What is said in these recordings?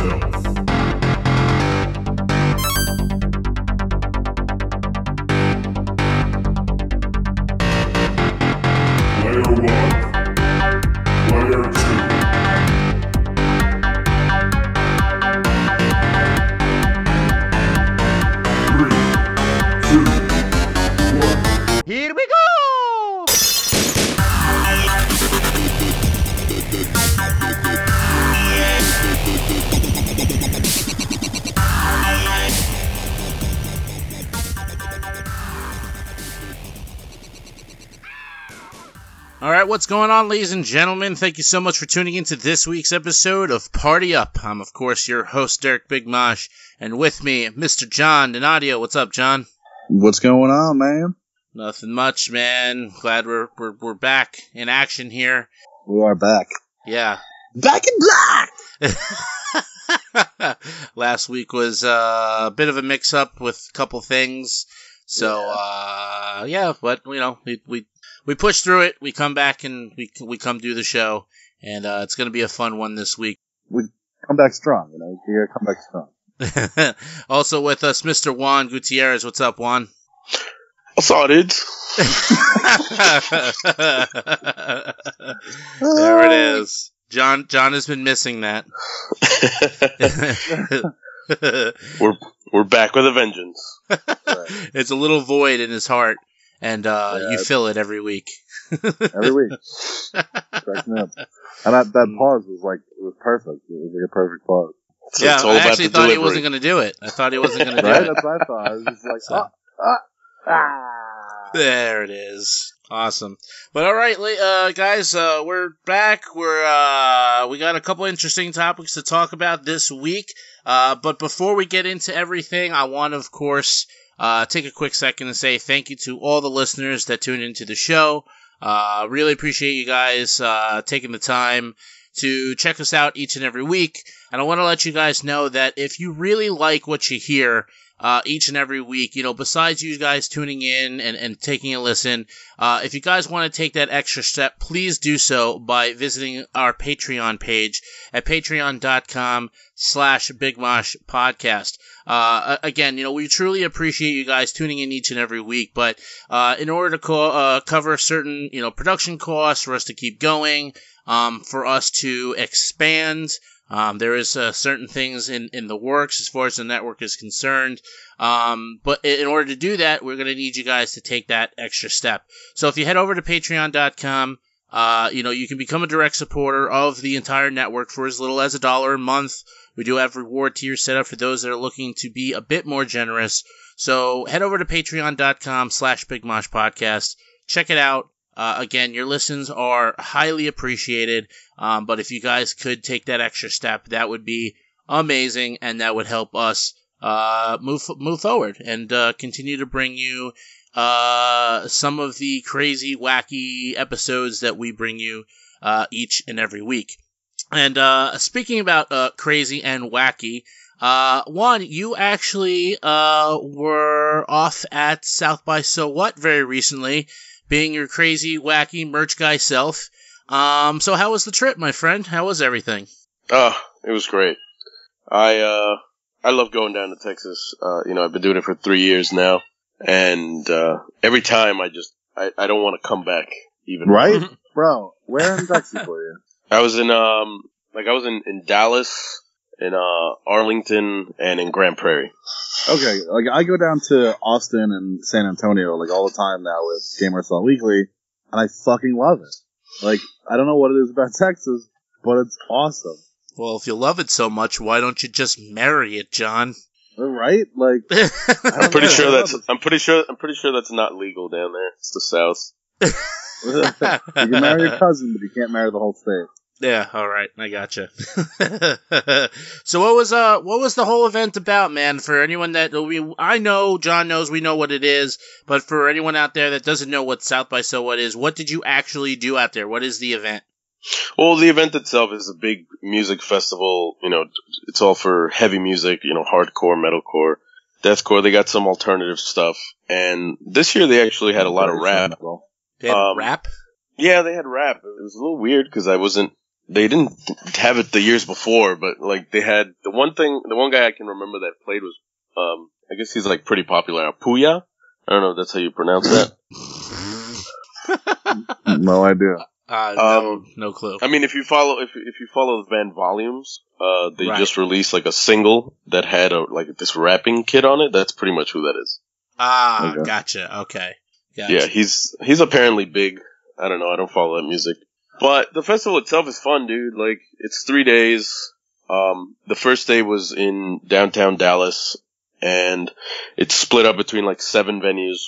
yourself. Going on, ladies and gentlemen? Thank you so much for tuning into this week's episode of Party Up. I'm, of course, your host, Derek Big Mosh, and with me, Mr. John Donadio. What's up, John? What's going on, man? Nothing much, man. Glad we're we're, we're back in action here. We are back. Yeah. Back in black! Last week was uh, a bit of a mix up with a couple things. So yeah. uh yeah, but you know, we we we push through it. We come back and we we come do the show and uh it's going to be a fun one this week. We come back strong, you know. You gotta come back strong. also with us Mr. Juan Gutierrez. What's up, Juan? What's up, dudes? there it is. John John has been missing that. we're we're back with a vengeance. It's a little void in his heart, and uh, Yeah. you fill it every week. Every week. Cracks up. And that, that pause was like, it was perfect. It was like a perfect pause. So yeah, I actually the thought he wasn't going to do it. I thought he wasn't going to do Right? it. That's what I thought. I was just like, So- ah, ah, ah. There it is. Awesome. But all right, uh, guys, uh, we're back. We're uh, we got a couple interesting topics to talk about this week. Uh, but before we get into everything, I want of course, uh, take a quick second and say thank you to all the listeners that tuned into the show. Uh, really appreciate you guys uh, taking the time to check us out each and every week. And I want to let you guys know that if you really like what you hear uh, each and every week, you know, besides you guys tuning in and, and taking a listen, uh, if you guys want to take that extra step, please do so by visiting our Patreon page at patreon.com slash Big Mosh Podcast. Uh, again, you know, we truly appreciate you guys tuning in each and every week, but uh, in order to co- uh, cover certain, you know, production costs for us to keep going, um, for us to expand, um, there is uh, certain things in, in the works as far as the network is concerned. Um, but in order to do that, we're going to need you guys to take that extra step. So if you head over to patreon.com, uh, you know, you can become a direct supporter of the entire network for as little as a dollar a month. We do have reward tiers set up for those that are looking to be a bit more generous. So head over to patreon.com slash Big Mosh Podcast. Check it out. Uh, again, your listens are highly appreciated. Um, but if you guys could take that extra step, that would be amazing, and that would help us uh, move move forward and uh, continue to bring you uh, some of the crazy, wacky episodes that we bring you uh, each and every week. And uh, speaking about uh, crazy and wacky, uh, one, you actually uh, were off at South by So What very recently, being your crazy, wacky merch guy self. Um, so how was the trip, my friend? How was everything? Oh, it was great. I uh I love going down to Texas. Uh, you know, I've been doing it for three years now, and uh, every time I just I, I don't want to come back even. Right? Bro, where in Texas were you? I was in um like I was in in Dallas, in uh Arlington, and in Grand Prairie. Okay, like I go down to Austin and San Antonio like all the time now with Gamer Assault Weekly, and I fucking love it. Like I don't know what it is about Texas, but it's awesome. Well, if you love it so much, why don't you just marry it, John? Right? Like I'm pretty sure that's I'm pretty sure I'm pretty sure that's not legal down there. It's the South. you can marry your cousin, but you can't marry the whole state. Yeah, all right, I gotcha. so what was uh what was the whole event about, man? For anyone that we I know, John knows, we know what it is, but for anyone out there that doesn't know what South by So What is, what did you actually do out there? What is the event? Well, the event itself is a big music festival. You know, it's all for heavy music. You know, hardcore, metalcore, deathcore. They got some alternative stuff, and this year they actually had a lot of rap. They had Um, rap. Yeah, they had rap. It was a little weird because I wasn't. They didn't have it the years before, but like they had the one thing, the one guy I can remember that played was, um, I guess he's like pretty popular. now. Puya. I don't know if that's how you pronounce that. no idea. Uh, no, Um, no clue. I mean, if you follow, if if you follow the band Volumes, uh, they Right. just released like a single that had a like this rapping kid on it. That's pretty much who that is. Ah, Okay. gotcha. Okay. Gotcha. Yeah, he's he's apparently big. I don't know. I don't follow that music, but the festival itself is fun, dude. Like it's three days. Um, the first day was in downtown Dallas, and it's split up between like seven venues.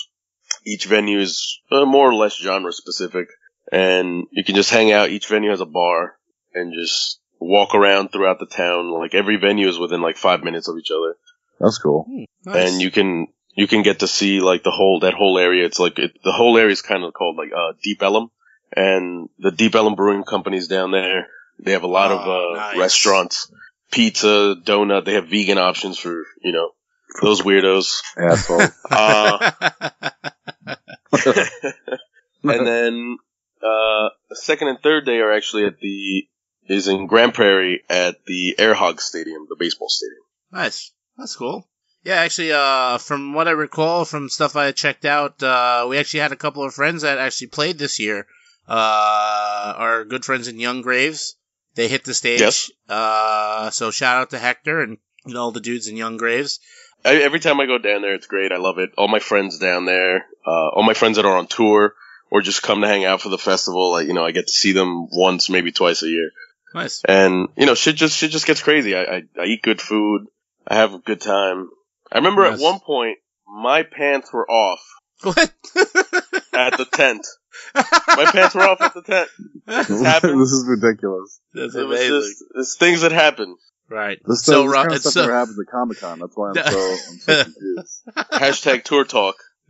Each venue is uh, more or less genre specific, and you can just hang out. Each venue has a bar, and just walk around throughout the town. Like every venue is within like five minutes of each other That's cool. Hmm, nice. and you can you can get to see like the whole that whole area. It's like it, the whole area is kind of called like uh, Deep Ellum, and the Deep Ellum Brewing Company's down there. They have a lot of Oh, uh, nice. restaurants, pizza, donut. They have vegan options for you know those weirdos. Asshole. Uh, and then uh, the second and third day are actually at the is in Grand Prairie at the Air Hogs Stadium, the baseball stadium. Nice. That's cool. Yeah, actually, uh, from what I recall from stuff I checked out, uh, we actually had a couple of friends that actually played this year. Uh, our good friends in Young Graves, they hit the stage. Yes. Uh, so shout out to Hector and know, all the dudes in Young Graves. I, every time I go down there, it's great. I love it. All my friends down there, uh, all my friends that are on tour or just come to hang out for the festival, like, you know, I get to see them once, maybe twice a year. Nice. And, you know, shit just, shit just gets crazy. I, I, I eat good food. I have a good time. I remember Yes. at one point, my pants were off What? at the tent. My pants were off at the tent. this happened. is ridiculous. That's It was amazing. just, it's things that happen. right. This, So, so, this kind of stuff so- never happens at Comic Con. That's why I'm so, I'm so confused. Hashtag tour talk.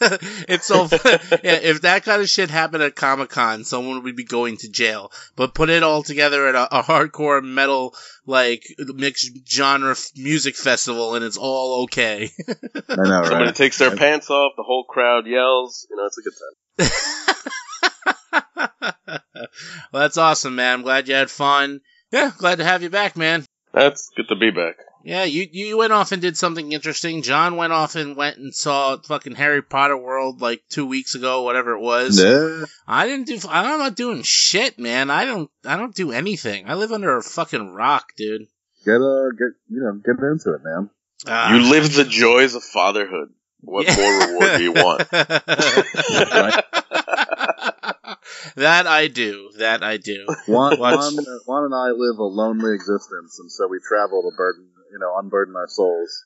it's so yeah, if that kind of shit happened at Comic Con, someone would be going to jail. But put it all together at a, a hardcore metal like mixed genre f- music festival, and it's all okay. I know, right? Somebody takes their pants off, the whole crowd yells. You know, it's a good time. well, that's awesome, man. I'm glad you had fun. Yeah, glad to have you back, man. That's good to be back. Yeah, you you went off and did something interesting. John went off and went and saw fucking Harry Potter World like two weeks ago, whatever it was. Yeah. I didn't do. I'm not doing shit, man. I don't. I don't do anything. I live under a fucking rock, dude. Get uh, get you know, get into it, man. Ah. You live the joys of fatherhood. What Yeah. more reward do you want? that I do. That I do. Juan, Juan, uh, Juan and I live a lonely existence, and so we travel to burden, you know, unburden our souls.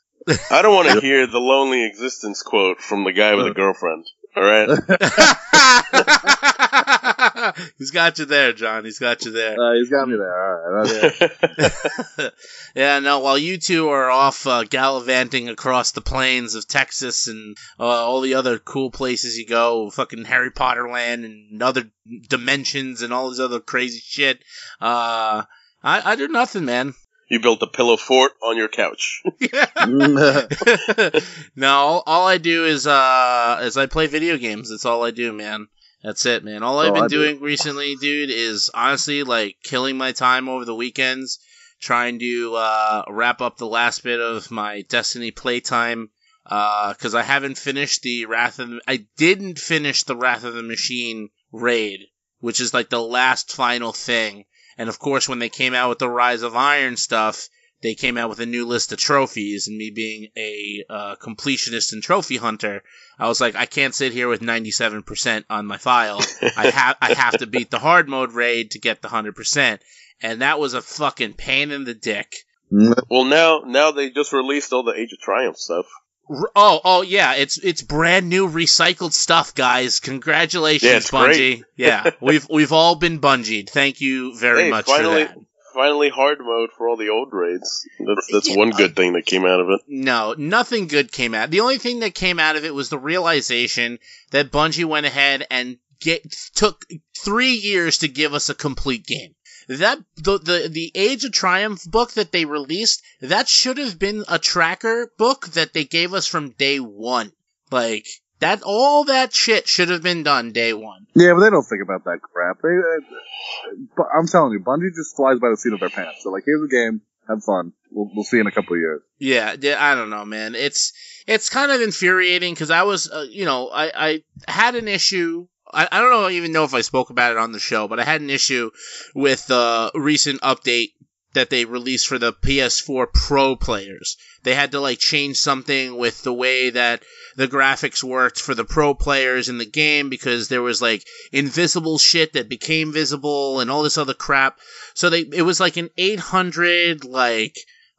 I don't want to hear the lonely existence quote from the guy with a girlfriend. All right. He's got you there, John. He's got you there. Uh, he's got me there. All right. That's, yeah, no, while you two are off uh, gallivanting across the plains of Texas and uh, all the other cool places you go, fucking Harry Potter land and other dimensions and all this other crazy shit, uh, I, I do nothing, man. You built a pillow fort on your couch. no, all, all I do is uh is I play video games. That's all I do, man. That's it, man. All I've Oh, been I do. doing recently, dude, is honestly like killing my time over the weekends, trying to uh wrap up the last bit of my Destiny playtime. Uh, cause I haven't finished the Wrath of the, I didn't finish the Wrath of the Machine raid, which is like the last final thing. And of course, when they came out with the Rise of Iron stuff, they came out with a new list of trophies, and me being a uh, completionist and trophy hunter, I was like, I can't sit here with 97% on my file. I have I have to beat the hard mode raid to get the 100%, and that was a fucking pain in the dick. well, now now they just released all the Age of Triumph stuff. Oh, oh yeah, it's it's brand new recycled stuff, guys. Congratulations, Yeah, Bungie. yeah, we've we've all been bungied. Thank you very Hey, much finally- for that. Finally, hard mode for all the old raids. That's that's Yeah. one good thing that came out of it. No, nothing good came out. The only thing that came out of it was the realization that Bungie went ahead and get took three years to give us a complete game. That the the the Age of Triumph book that they released that should have been a tracker book that they gave us from day one. Like that, all that shit should have been done day one. yeah, but they don't think about that crap. They, uh, I'm telling you, Bungie just flies by the seat of their pants. So like, here's a game. have fun. We'll, we'll see in a couple of years. Yeah, yeah, I don't know, man. It's it's kind of infuriating because I was, uh, you know, I, I had an issue. I, I don't know even know if I spoke about it on the show, but I had an issue with the recent update that they released for the PS4 Pro players. They had to like change something with the way that the graphics worked for the pro players in the game because there was like invisible shit that became visible and all this other crap. So they it was like an 800 like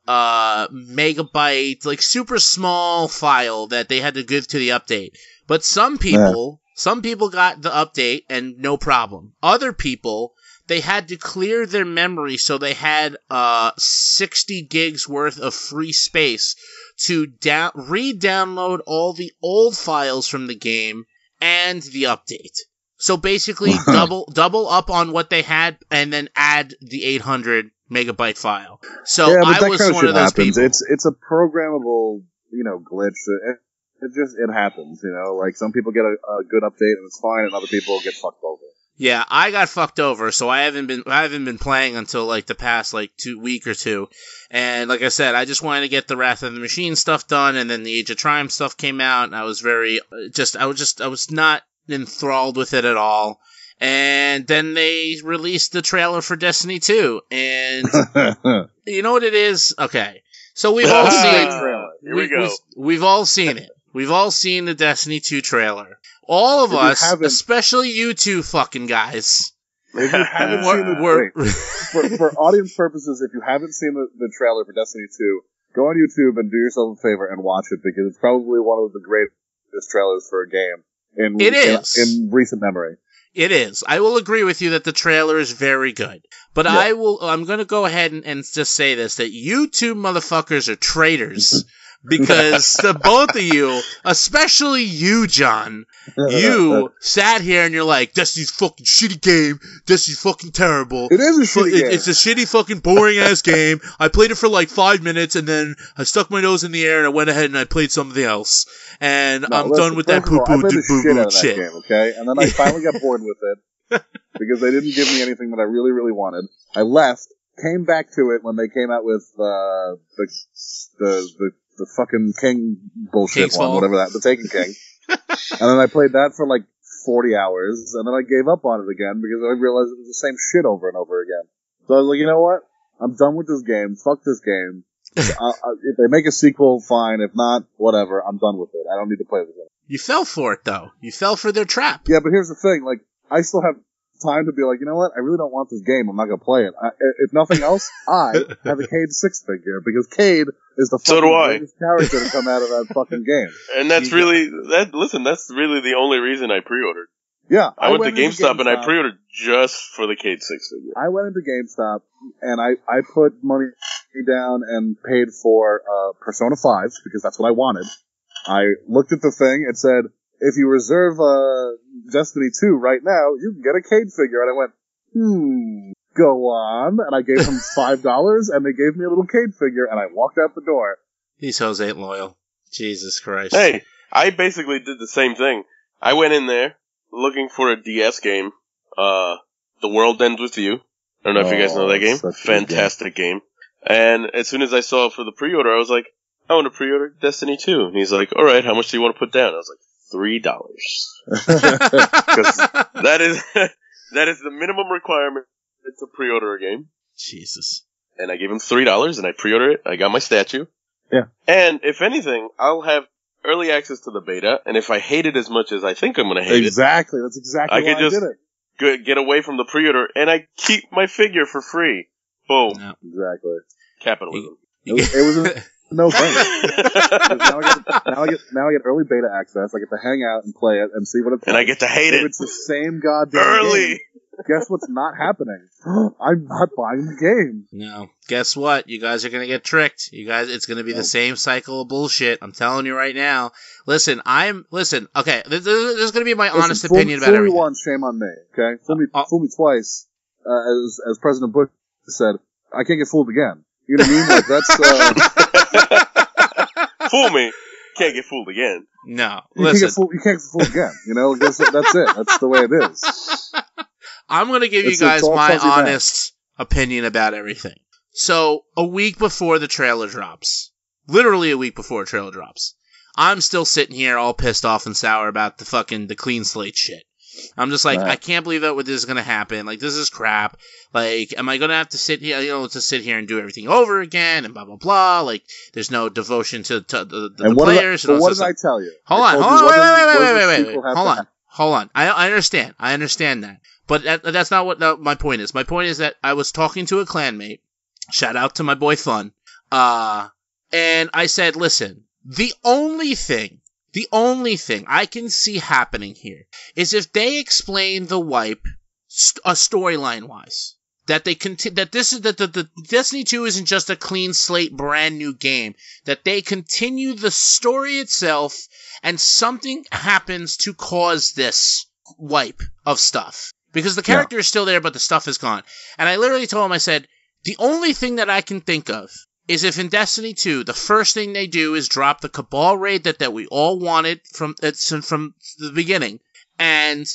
uh megabyte like super small file that they had to give to the update. But some people some people got the update and no problem. Other people they had to clear their memory so they had uh 60 gigs worth of free space to down re-download all the old files from the game and the update. So basically double double up on what they had and then add the 800 megabyte file. So yeah, but I that was kind of one of those happens. people. It's it's a programmable, you know, glitch. It, just it happens, you know. Like some people get a, a good update and it's fine, and other people get fucked over. Yeah, I got fucked over, so I haven't been I haven't been playing until like the past like two week or two. And like I said, I just wanted to get the Wrath of the Machine stuff done, and then the Age of Triumph stuff came out, and I was very uh, just I was just I was not enthralled with it at all. And then they released the trailer for Destiny 2, and you know what it is? Okay, so we've all seen trailer. Here we go. We've, all seen it. We've all seen the Destiny 2 trailer. All of If us, especially you two fucking guys. If you haven't seen the we're- for, for audience purposes, if you haven't seen the, the trailer for Destiny 2, go on YouTube and do yourself a favor and watch it because it's probably one of the greatest trailers for a game in It in- in, recent memory. It is. I will agree with you that the trailer is very good. But Yeah. I will I'm gonna go ahead and, and just say this that you two motherfuckers are traitors. Because the both of you, especially you, John, you sat here and you're like, Destiny's fucking shitty game. Destiny's fucking terrible. it is a shitty it- game. It's a shitty fucking boring ass game. I played it for like five minutes and then I stuck my nose in the air and I went ahead and I played something else. And No, I'm listen, done with that poo poo boo shit boo out of that shit. game, okay? And then I finally got bored with it because they didn't give me anything that I really, really wanted. I left, came back to it when they came out with uh, the the the the fucking King bullshit King's one, Fall. whatever that, the Taken King. and then I played that for like 40 hours, and then I gave up on it again because I realized it was the same shit over and over again. So I was like, you know what? I'm done with this game. Fuck this game. uh, uh, if they make a sequel, fine. If not, whatever. I'm done with it. I don't need to play this game. You fell for it though. You fell for their trap. Yeah, but here's the thing. Like, I still have time to be like, you know what? I really don't want this game. I'm not gonna play it. I, if nothing else, I have a Cayde six figure because Cayde is the So fucking do I. greatest character to come out of that fucking game. And that's You- really that. Listen, that's really the only reason I pre-ordered. Yeah, I, went, to into GameStop, and I GameStop. pre-ordered just for the Cayde six figure. I went into GameStop and I, I put money down and paid for uh, Persona 5 because that's what I wanted. I looked at the thing. It said, if you reserve uh, Destiny 2 right now, you can get a Cayde figure. And I went, hmm, go on. And I gave them $5 and they gave me a little Cayde figure and I walked out the door. These hoes ain't loyal. Jesus Christ. Hey, I basically did the same thing. I went in there looking for a DS game. Uh, The World Ends with You. I don't know if you guys know that Oh, game. such a good game. Fantastic game. And as soon as I saw it for the pre-order, I was like, I want to pre-order Destiny 2. And he's like, all right, how much do you want to put down? I was like, three dollars. That is that is the minimum requirement to pre-order a game. Jesus. and I gave him three dollars, and I pre-ordered it. I got my statue. Yeah. And if anything, I'll have early access to the beta, and if I hate it as much as I think I'm going to hate it. exactly. That's exactly I why could just- I did it. it, get away from the pre-order, and I keep my figure for free. Boom, No. Exactly. capitalism. It was, it was a no brainer. now, I get, now I get now I get early beta access. I get to hang out and play it and see what it's and like. I get to hate If it it's the same goddamn early. game, guess what's not happening? I'm not buying the game. No. Guess what? You guys are gonna get tricked. You guys, it's gonna be the same cycle of bullshit. I'm telling you right now. Listen, I'm listen. Okay, this, this is gonna be my Listen, honest fool, opinion fool about me everything. once, shame on me. Okay, fool me, Uh, fool me twice. Uh, as as President Bush said, I can't get fooled again. You know what I mean? Like that's uh, Fool me, can't get fooled again. No, you can't listen. get fooled. You can't get fooled again. You know, that's, that's it. That's the way it is. I'm gonna give you guys my fuzzy math. honest opinion about everything. So a week before the trailer drops, literally a week before the trailer drops, I'm still sitting here all pissed off and sour about the fucking the clean slate shit. I'm just like, Right. I can't believe that what this is gonna happen. Like, this is crap. Like, am I gonna have to sit here, you know, to sit here and do everything over again and blah blah blah? Like, there's no devotion to, to the, the, and the what did I, players. and what did I tell you? Hold I on, hold on, wait, wait, wait, wait, wait, wait, sequel wait. have Hold on, hold on. I, I understand. I understand that. But that, that's not what my point is. My point is that I was talking to a clanmate. Shout out to my boy Fun. Uh, and I said, listen, the only thing, the only thing I can see happening here is if they explain the wipe st- uh, storyline wise. That they conti- that this is that the, the Destiny 2 isn't just a clean slate brand new game. That they continue the story itself and something happens to cause this wipe of stuff. Because the Yeah. character is still there, but the stuff is gone. And I literally told him, I said, the only thing that I can think of is if in Destiny 2, the first thing they do is drop the Cabal raid that, that we all wanted from, uh, it's from the beginning. And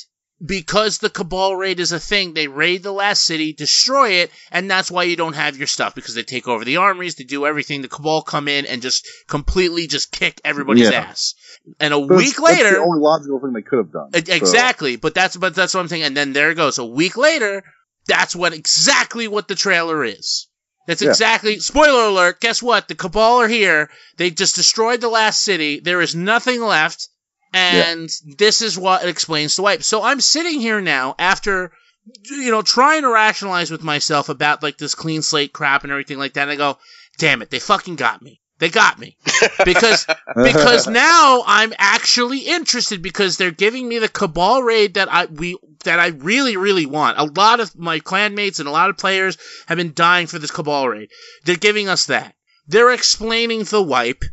because the Cabal raid is a thing, they raid the last city, destroy it, and that's why you don't have your stuff because they take over the armories, they do everything. The Cabal come in and just completely just kick everybody's Yeah. ass. And a That's- week that's later, the only logical thing they could have done. So, Exactly, but that's but that's what I'm saying. And then there it goes. A week later, that's what exactly what the trailer is. That's Yeah. exactly. Spoiler alert! Guess what? The Cabal are here. They just destroyed the last city. There is nothing left, and this is what explains the wipe. So I'm sitting here now after, you know, trying to rationalize with myself about like this clean slate crap and everything like that. And I go, damn it, they fucking got me. They got me because because now I'm actually interested because they're giving me the Cabal raid that I we that I really really want. A lot of my clanmates and a lot of players have been dying for this Cabal raid. They're giving us that. They're explaining the wipe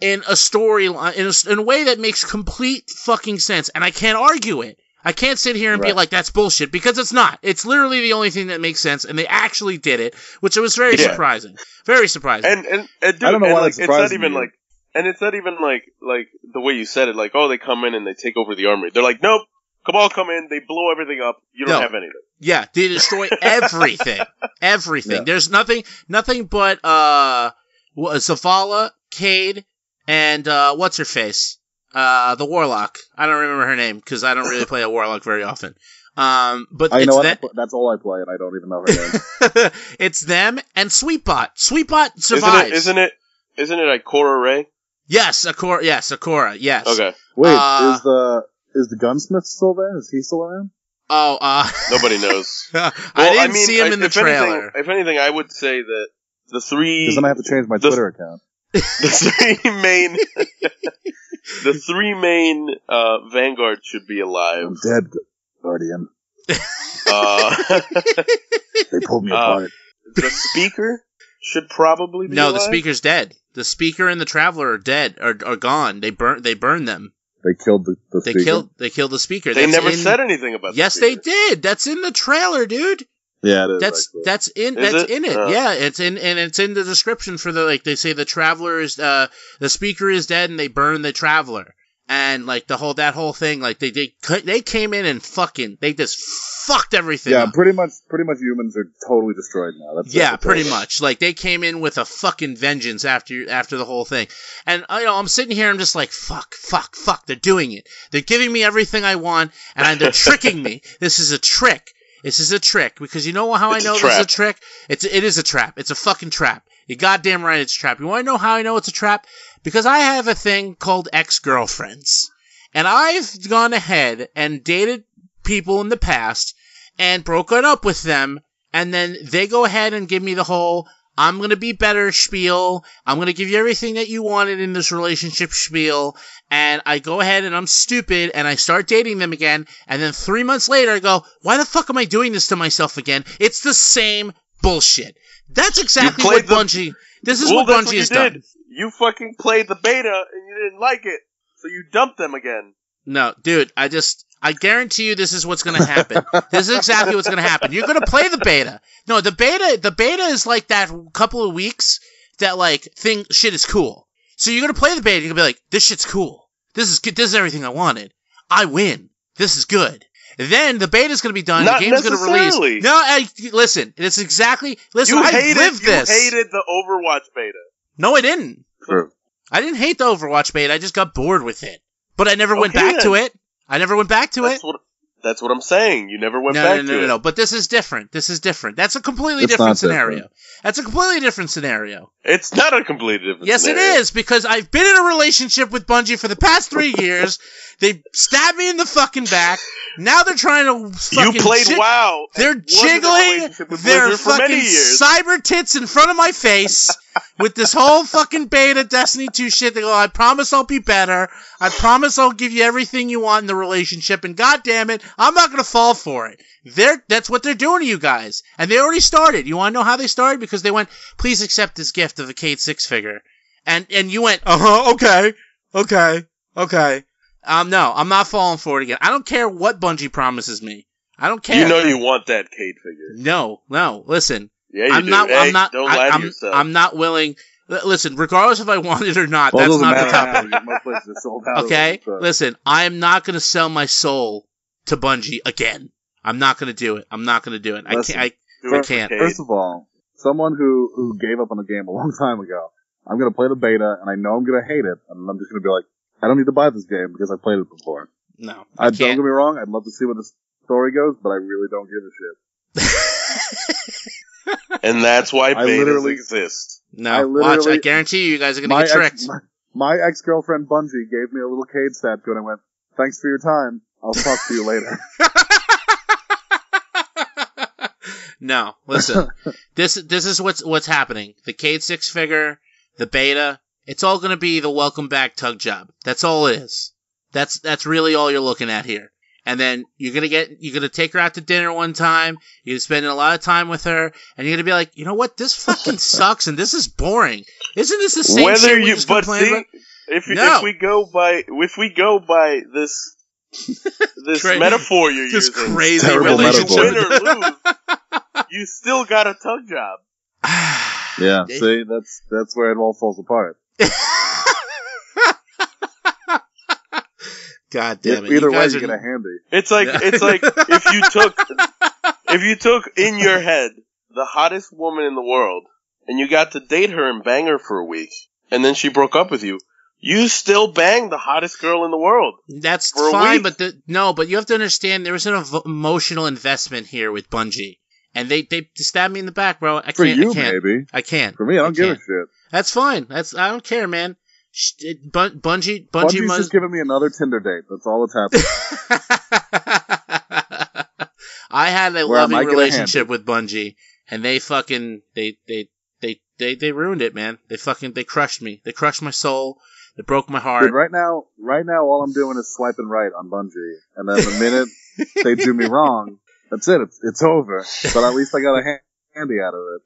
in a storyline in a, in a way that makes complete fucking sense, and I can't argue it. I can't sit here and be like that's bullshit because it's not. It's literally the only thing that makes sense, and they actually did it, which was very Yeah. surprising. Very surprising. And and, and dude, I don't know and, why like, that it's not even me. like, and it's not even like like the way you said it. Like, oh, they come in and they take over the armory. They're like, nope, Cabal come in, they blow everything up. You don't No. have anything. Yeah, they destroy everything. everything. Yeah. There's nothing nothing but uh wha- Zavala, Cayde, and uh what's her face? Uh the Warlock. I don't remember her name because I don't really play a Warlock very often. Um but I it's know what, that's all I play, and I don't even know her name. it's them and Sweetbot. Sweetbot Isn't survives. it? Isn't it? Isn't it Ikora Rey? Yes, Ikora yes, Ikora, yes. Okay. Wait, Uh, is the is the gunsmith still there? Is he still around? Oh, uh Nobody knows. I Well, didn't mean, see him I- in the if trailer. Anything, if anything, I would say that the three Because then I have to change my the- Twitter account. the three main the three main uh, vanguard should be alive. I'm dead, Guardian. Uh, They pulled me Uh, apart. the speaker should probably be No, the speaker's dead. The speaker and the traveler are dead, are, are gone. They burn. They burned them. They killed the, the They speaker. killed. They killed the speaker. They That's never in- said anything about. the Yes, they did. That's in the trailer, dude. Yeah. That's actually. that's in Is that's it? in it. Uh. Yeah, it's in and it's in the description for the like they say the traveler is uh the speaker is dead and they burn the traveler and like the whole that whole thing like they they they came in and fucking they just fucked everything. yeah, up. pretty much. Pretty much, humans are totally destroyed now. That's Yeah, pretty much. Like they came in with a fucking vengeance after after the whole thing, and uh, you know I'm sitting here, I'm just like, fuck, fuck, fuck. They're doing it. They're giving me everything I want, and I, they're tricking me. This is a trick. This is a trick because you know how It's I know this is a trick. It's it is a trap. It's a fucking trap. You goddamn right, it's a trap. You want to know how I know it's a trap? Because I have a thing called ex girlfriends, and I've gone ahead and dated people in the past and broken up with them and then they go ahead and give me the whole I'm gonna be better spiel. I'm gonna give you everything that you wanted in this relationship spiel. And I go ahead and I'm stupid and I start dating them again. And then three months later I go, why the fuck am I doing this to myself again? It's the same bullshit. That's exactly what the- Bungie. This is well, what Bungie what has did. done. You fucking played the beta and you didn't like it, so you dumped them again. No, dude, I just I guarantee you this is what's gonna happen. this is exactly what's gonna happen. You're gonna play the beta. No, the beta the beta is like that couple of weeks that like thing shit is cool. So you're gonna play the beta, you're gonna be like, this shit's cool. This is good this is everything I wanted. I win. This is good. Then the beta is going to be done. Not the game's going to release. No, I, listen. It's exactly. Listen, you I hated, lived you hated the Overwatch beta. No, I didn't. True. I didn't hate the Overwatch beta. I just got bored with it. But I never went Okay, back to it. I never went back to That's it. what that's what I'm saying. You never went No, back no, no, to no, it. no. But this is different. This is different. That's a completely It's different scenario. different. That's a completely different scenario. It's not a completely different. Yes, it scenario. is because I've been in a relationship with Bungie for the past three years. They stabbed me in the fucking back. Now they're trying to You played jig- WoW. They're and was in a jiggling relationship with their Blizzard for many fucking cyber tits in front of my face with this whole fucking beta Destiny 2 shit. They go, I promise I'll be better. I promise I'll give you everything you want in the relationship. And god damn it, I'm not gonna fall for it. They're, that's what they're doing to you guys. And they already started. You wanna know how they started? Because they went, please accept this gift of a Cayde six figure. And, and you went, uh huh, okay, okay, okay. Um, no, I'm not falling for it again. I don't care what Bungie promises me. I don't care. You know you want that Cayde figure. No, no. Listen, Yeah, you I'm do. not. Hey, I'm not. Don't I, lie to am yourself. I'm not willing. Listen, regardless if I want it or not, Well, that's doesn't the matter now topic. because most places are sold out. Okay, So- listen. I am not going to sell my soul to Bungie again. I'm not going to do it. I'm not going to do it. I can't. Do it for can't. First of all, someone who who gave up on the game a long time ago, I'm gonna play the beta, and I know I'm gonna hate it, and I'm just gonna be like, I don't need to buy this game because I played it before. No, I, I don't get can't. me wrong, I'd love to see where the story goes, but I really don't give a shit. and that's why I betas literally- exist. no, I watch. I guarantee you, you guys are going to My get tricked. ex, my, my ex girlfriend Bungie gave me a little Cayde statue, and I went, "Thanks for your time. I'll talk to you later." no, listen. this this is what's what's happening. The Cayde six figure, the beta. It's all going to be the welcome back tug job. That's all it is. That's that's really all you're looking at here. And then you're gonna get you're gonna take her out to dinner one time. You're spending a lot of time with her, and you're gonna be like, you know what? This fucking sucks, and this is boring. Isn't this the same Whether shit we you, just but see, about? if No. if we go by if we go by this this Cra- metaphor you're This using, crazy Terrible relationship. metaphor. win or lose, you still got a tug job. yeah, see, that's that's where it all falls apart. God damn it! Either you way, guys you are- get a handy. It's like Yeah. it's like if you took if you took in your head the hottest woman in the world and you got to date her and bang her for a week and then she broke up with you, you still bang the hottest girl in the world. That's for a fine, week. but the, no, but you have to understand there was an ev- emotional investment here with Bungie, and they they stabbed me in the back, bro. I For can't. you, I can't. maybe. I can't. For me, I don't give a can't. shit. That's fine. That's I don't care, man. Sh- it- Bun- Bungie, Bungie, Bungie's must. just giving me another Tinder date. That's all that's happening. I had a Where loving might get a relationship with Bungie, and they fucking they they they they they ruined it, man. They fucking they crushed me. They crushed my soul. They broke my heart. Dude, right now, right now, all I'm doing is swiping right on Bungie, and then the minute they do me wrong, that's it. It's, it's over. But at least I got a ha- handy out of it,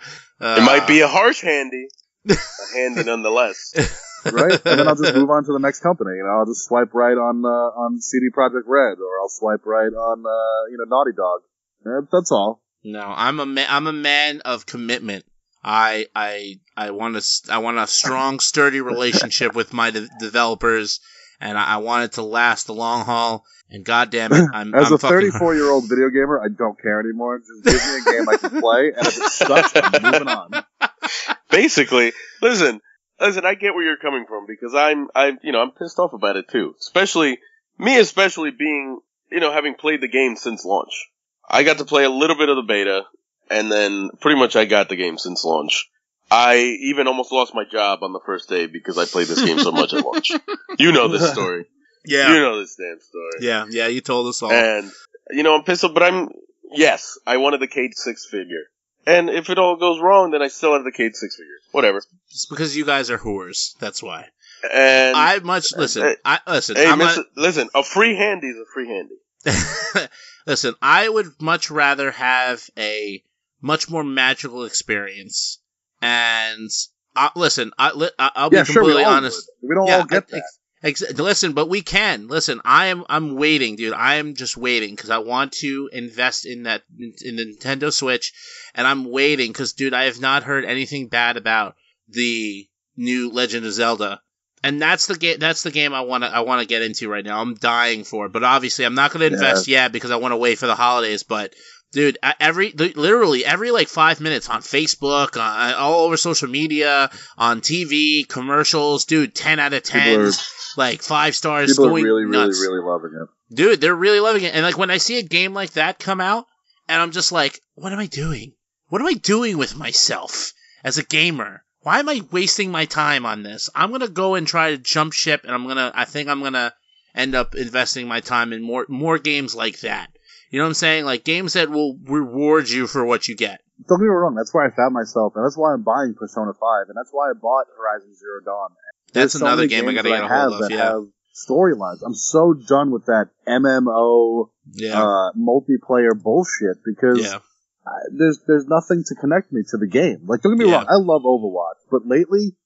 It might Uh, be a harsh handy, a handy nonetheless. right? and then I'll just move on to the next company. You know, I'll just swipe right on uh, on CD Projekt Red, or I'll swipe right on uh, you know Naughty Dog. Uh, That's all. No, I'm a ma- I'm a man of commitment. I I I want a I want a strong, sturdy relationship with my de- developers, and I, I want it to last the long haul. And goddamn it, I'm As I'm a fucking 34 year old video gamer, I don't care anymore. Just give me a game I can play, and if it sucks, I'm moving on. Basically, listen, listen. I get where you're coming from because I'm, I'm, you know, I'm pissed off about it too. Especially me, especially being, you know, having played the game since launch. I got to play a little bit of the beta, and then pretty much I got the game since launch. I even almost lost my job on the first day because I played this game so much at launch. You know this story. yeah You know this damn story. yeah yeah. You told us all. And you know, I'm pissed off, but I'm yes, I wanted the Cayde six figure. And if it all goes wrong, then I still have the Cayde six figures. Whatever. It's because you guys are whores. That's why. And I much listen. Hey, I listen. hey, I'm miss- not, listen, a free handy is a free handy. Listen, I would much rather have a much more magical experience. And uh, listen, I, li- I- I'll be Yeah, sure, we completely all honest. would. We don't yeah, all get I- that. ex- ex- listen, but we can. Listen, I am. I'm waiting, dude. I am just waiting because I want to invest in that in the Nintendo Switch, and I'm waiting because, dude, I have not heard anything bad about the new Legend of Zelda. and that's the game. That's the game I want to I want to get into right now. I'm dying for it, but obviously I'm not going to invest yet because I want to wait for the holidays. But dude, every literally every like five minutes on Facebook, uh, all over social media, on TV, commercials, dude, ten out of ten, are, like five stars, people going really, really, nuts. really loving it. dude, they're really loving it. And like when I see a game like that come out, and I'm just like, what am I doing? What am I doing with myself as a gamer? Why am I wasting my time on this? I'm gonna go and try to jump ship, and I'm gonna. I think I'm gonna end up investing my time in more more games like that. You know what I'm saying? Like games that will reward you for what you get. Don't get me wrong. That's where I found myself, and that's why I'm buying Persona Five, and that's why I bought Horizon Zero Dawn. That's There's so another game I gotta that get a have hold of. that Yeah, have storylines. I'm so done with that MMO yeah, uh, multiplayer bullshit because yeah. I, there's there's nothing to connect me to the game. Like, don't get me Yeah. wrong, I love Overwatch, but lately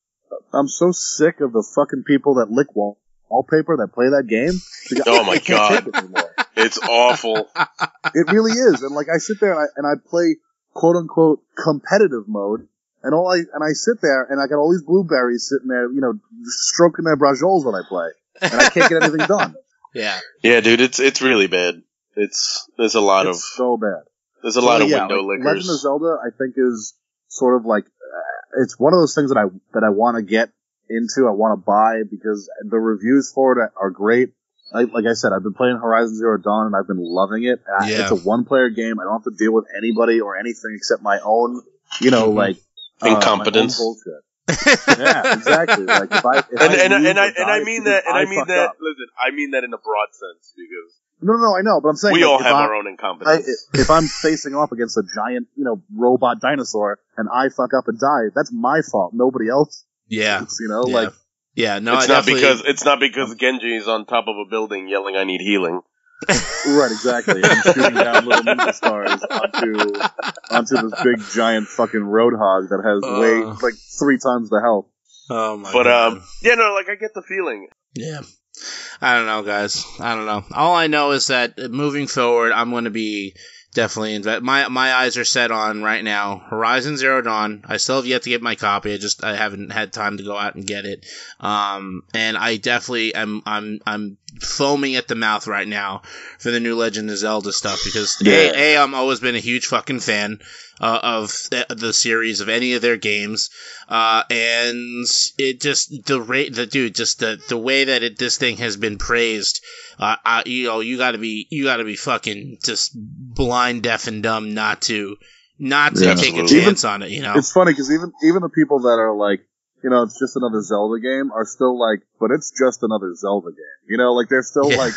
I'm so sick of the fucking people that lick wall wallpaper that play that game. because Oh my I can't God. Take it anymore. It's awful. It really is, and like I sit there and I, and I play quote unquote competitive mode, and all I and I sit there and I got all these blueberries sitting there, you know, stroking their brajoles when I play, and I can't get anything done. yeah. Yeah, dude, it's it's really bad. It's there's a lot it's of so bad. there's a lot So, of yeah, window like, lickers. Legend of Zelda, I think, is sort of like uh, it's one of those things that I that I want to get into. I want to buy because the reviews for it are great. Like, like I said, I've been playing Horizon Zero Dawn and I've been loving it. Uh, Yeah. It's a one-player game. I don't have to deal with anybody or anything except my own, you know, Mhm. like uh, my own Incompetence. bullshit. yeah, exactly. Like if I if and I and, lose and I and I mean that and I, I mean that up. listen, I mean that in a broad sense because No, no, no. I know, but I'm saying we like, all if have I'm- our own I, incompetence. if I'm facing off against a giant, you know, robot dinosaur and I fuck up and die, that's my fault. Nobody else. Yeah. You know, Yeah. like Yeah. No, it's I not definitely- because it's not because Genji is on top of a building yelling "I need healing." right, exactly. I'm shooting down little ninja stars onto onto this big giant fucking roadhog that has way Uh. like three times the health. Oh my But god. um, yeah, no, like I get the feeling. Yeah. I don't know, guys. I don't know. All I know is that uh, moving forward, I'm going to be definitely inve- my my eyes are set on right now Horizon Zero Dawn. I still have yet to get my copy. I just I haven't had time to go out and get it. Um, and I definitely am I'm I'm foaming at the mouth right now for the new Legend of Zelda stuff because Yeah. a, a I'm always been a huge fucking fan uh, of the, the series of any of their games. Uh, and it just the rate the dude just the the way that it this thing has been praised uh, I, you know you got to be you got to be fucking just blind deaf and dumb not to not to Yeah. take a Absolutely. chance on it you know It's funny because even even the people that are like, you know, it's just another Zelda game are still like, but it's just another Zelda game. You know, like they're still Yeah. like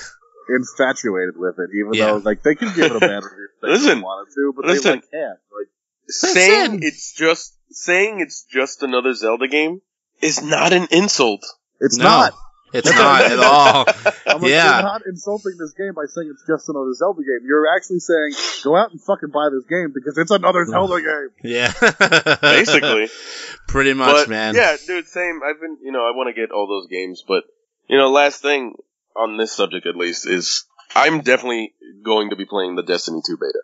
infatuated with it, even Yeah. though like they can give it a bad review if they Listen. wanted to, but Listen. they like can't. Like saying it. it's just saying it's just another Zelda game is not an insult. it's No. not. It's not at all I'm like, Yeah. you're not insulting this game by saying it's just another Zelda game. You're actually saying go out and fucking buy this game because it's another Zelda game. yeah Basically, pretty much but man yeah, dude, same. I've been, you know, I want to get all those games, but you know, last thing on this subject at least is I'm definitely going to be playing the Destiny 2 beta.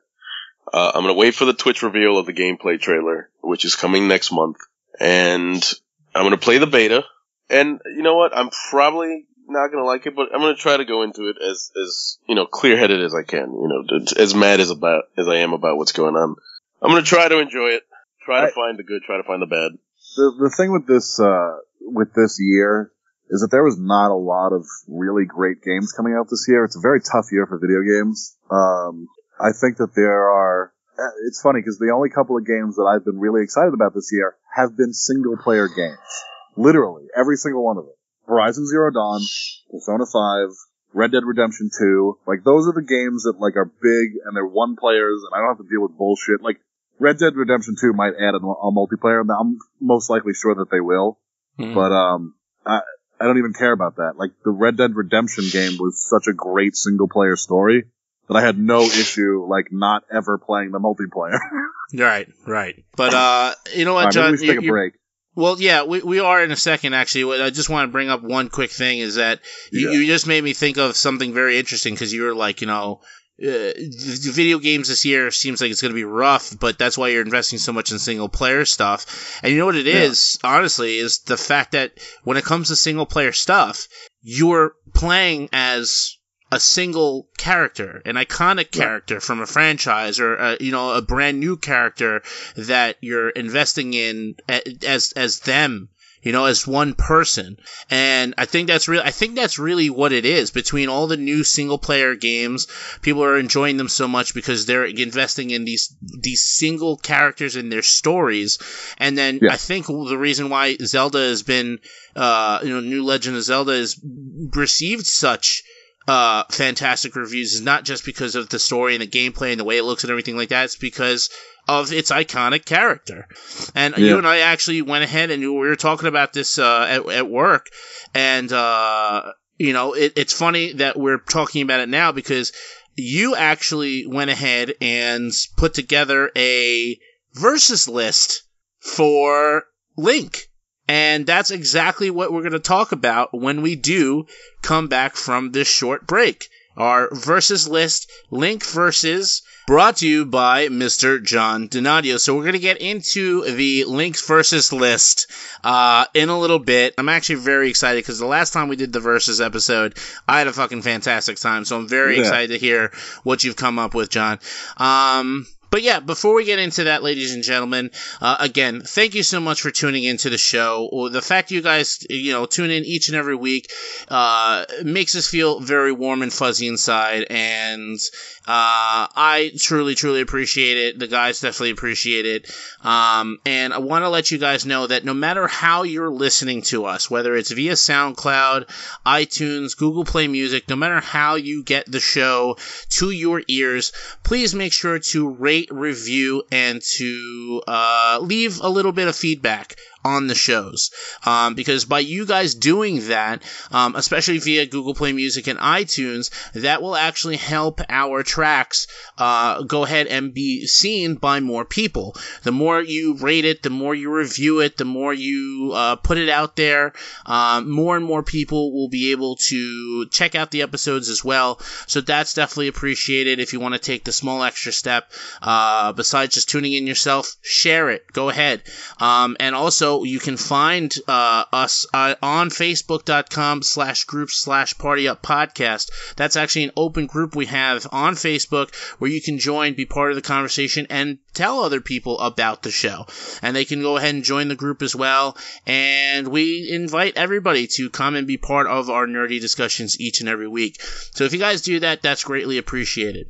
Uh, I'm gonna wait for the Twitch reveal of the gameplay trailer, which is coming next month, and I'm gonna play the beta. And you know what? I'm probably not gonna like it, but I'm gonna try to go into it as as you know clear headed as I can. You know, as mad as about as I am about what's going on. I'm gonna try to enjoy it. Try to I- find the good. Try to find the bad. the the thing with this uh with this year is that there was not a lot of really great games coming out this year. It's a very tough year for video games. Um, I think that there are. uh, It's funny because the only couple of games that I've been really excited about this year have been single player games. Literally every single one of them. Horizon Zero Dawn, Persona Five, Red Dead Redemption Two. Like those are the games that like are big and they're one players, and I don't have to deal with bullshit. Like Red Dead Redemption 2 might add a, a multiplayer. and I'm most likely sure that they will, Mhm. but um, I I don't even care about that. Like the Red Dead Redemption game was such a great single player story that I had no issue like not ever playing the multiplayer. right right but uh you know what right, John we should you- take a break. Well, yeah, we, we are in a second, actually. What- I just want to bring up one quick thing is that you, Yeah. you just made me think of something very interesting because you were like, you know, uh, video games this year seems like it's going to be rough, but that's why you're investing so much in single player stuff. And you know what it is, honestly, is the fact that when it comes to single player stuff, you're playing as a single character, an iconic character from a franchise, or a, you know a brand new character that you're investing in as as them you know, as one person. And I think that's really, I think that's really what it is between all the new single player games. People are enjoying them so much because they're investing in these, these single characters and their stories. And then Yeah. I think the reason why Zelda has been, uh, you know, New Legend of Zelda has received such, uh, fantastic reviews is not just because of the story and the gameplay and the way it looks and everything like that. It's because of its iconic character. And you and I actually went ahead and we were talking about this uh, at, at work, and uh, you know, it, it's funny that we're talking about it now because you actually went ahead and put together a versus list for Link. And that's exactly what we're going to talk about when we do come back from this short break. Our versus list, Link versus, brought to you by Mr. John Donadio. So we're going to get into the Link's versus list uh, in a little bit. I'm actually very excited because the last time we did the versus episode, I had a fucking fantastic time. So I'm very Yeah. excited to hear what you've come up with, John. Um, but yeah, before we get into that, ladies and gentlemen, uh, again, thank you so much for tuning into the show. The fact you guys, you know, tune in each and every week uh, makes us feel very warm and fuzzy inside, and uh, I truly, truly appreciate it. The guys definitely appreciate it. Um, and I want to let you guys know that no matter how you're listening to us, whether it's via SoundCloud, iTunes, Google Play Music, no matter how you get the show to your ears, please make sure to rate, review, and to uh, leave a little bit of feedback on the shows. Um, because by you guys doing that, um, especially via Google Play Music and iTunes, that will actually help our tracks uh, go ahead and be seen by more people. The more you rate it, the more you review it, the more you uh, put it out there, um, more and more people will be able to check out the episodes as well. So that's definitely appreciated. If you want to take the small extra step, uh, besides just tuning in yourself, share it. Go ahead. Um, and also, you can find uh, us uh, on facebook.com slash group slash party up podcast. That's actually an open group we have on Facebook where you can join, be part of the conversation, and tell other people about the show. And they can go ahead and join the group as well. And we invite everybody to come and be part of our nerdy discussions each and every week. So if you guys do that, that's greatly appreciated.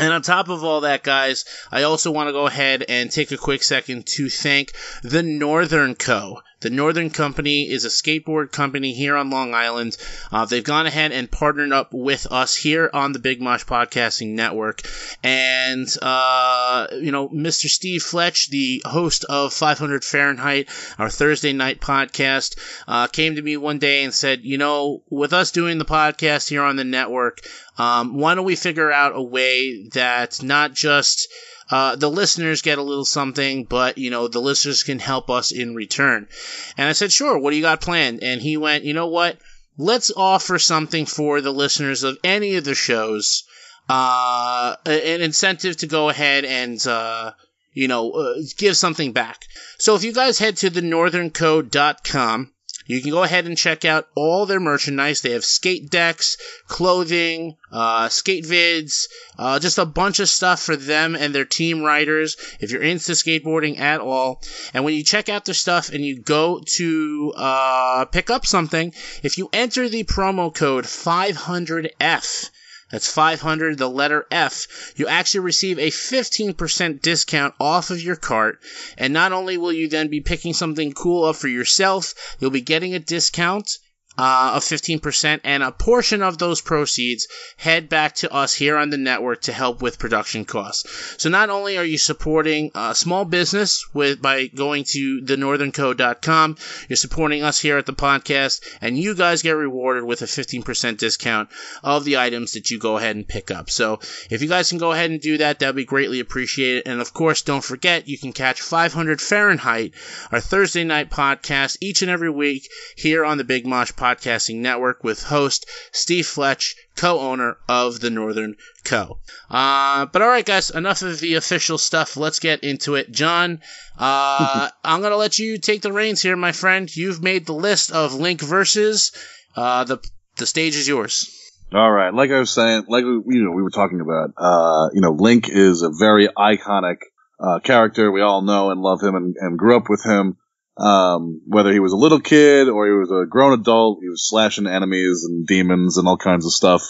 And on top of all that, guys, I also want to go ahead and take a quick second to thank the Northern Co. The Northern Company is a skateboard company here on Long Island. Uh, they've gone ahead and partnered up with us here on the Big Mosh Podcasting Network. And, uh, you know, Mr. Steve Fletch, the host of 500 Fahrenheit, our Thursday night podcast, uh, came to me one day and said, you know, with us doing the podcast here on the network, um, why don't we figure out a way that not just uh, the listeners get a little something, but you know the listeners can help us in return. And I said, sure. What do you got planned? And he went, you know what? Let's offer something for the listeners of any of the shows, uh, an incentive to go ahead and. Uh, you know, uh, give something back. So if you guys head to thenorthernco.com, you can go ahead and check out all their merchandise. They have skate decks, clothing, uh, skate vids, uh, just a bunch of stuff for them and their team riders if you're into skateboarding at all. And when you check out their stuff and you go to uh, pick up something, if you enter the promo code 500F, that's 500, the letter F. You actually receive a 15% discount off of your cart. And not only will you then be picking something cool up for yourself, you'll be getting a discount uh, of 15%, and a portion of those proceeds head back to us here on the network to help with production costs. So not only are you supporting a small business with by going to thenorthernco.com, you're supporting us here at the podcast, and you guys get rewarded with a 15% discount of the items that you go ahead and pick up. So if you guys can go ahead and do that, that'd be greatly appreciated. And of course, don't forget you can catch 500 Fahrenheit, our Thursday night podcast, each and every week here on the Big Mosh Podcast Podcasting Network with host Steve Fletch, co-owner of the Northern Co. Uh, but all right, guys, enough of the official stuff. Let's get into it. John, uh, I'm gonna let you take the reins here, my friend. You've made the list of Link versus. Uh, the the stage is yours. All right, like I was saying, like we, you know, we were talking about, uh, you know, Link is a very iconic uh, character. We all know and love him and, and grew up with him. Um, whether he was a little kid or he was a grown adult, he was slashing enemies and demons and all kinds of stuff,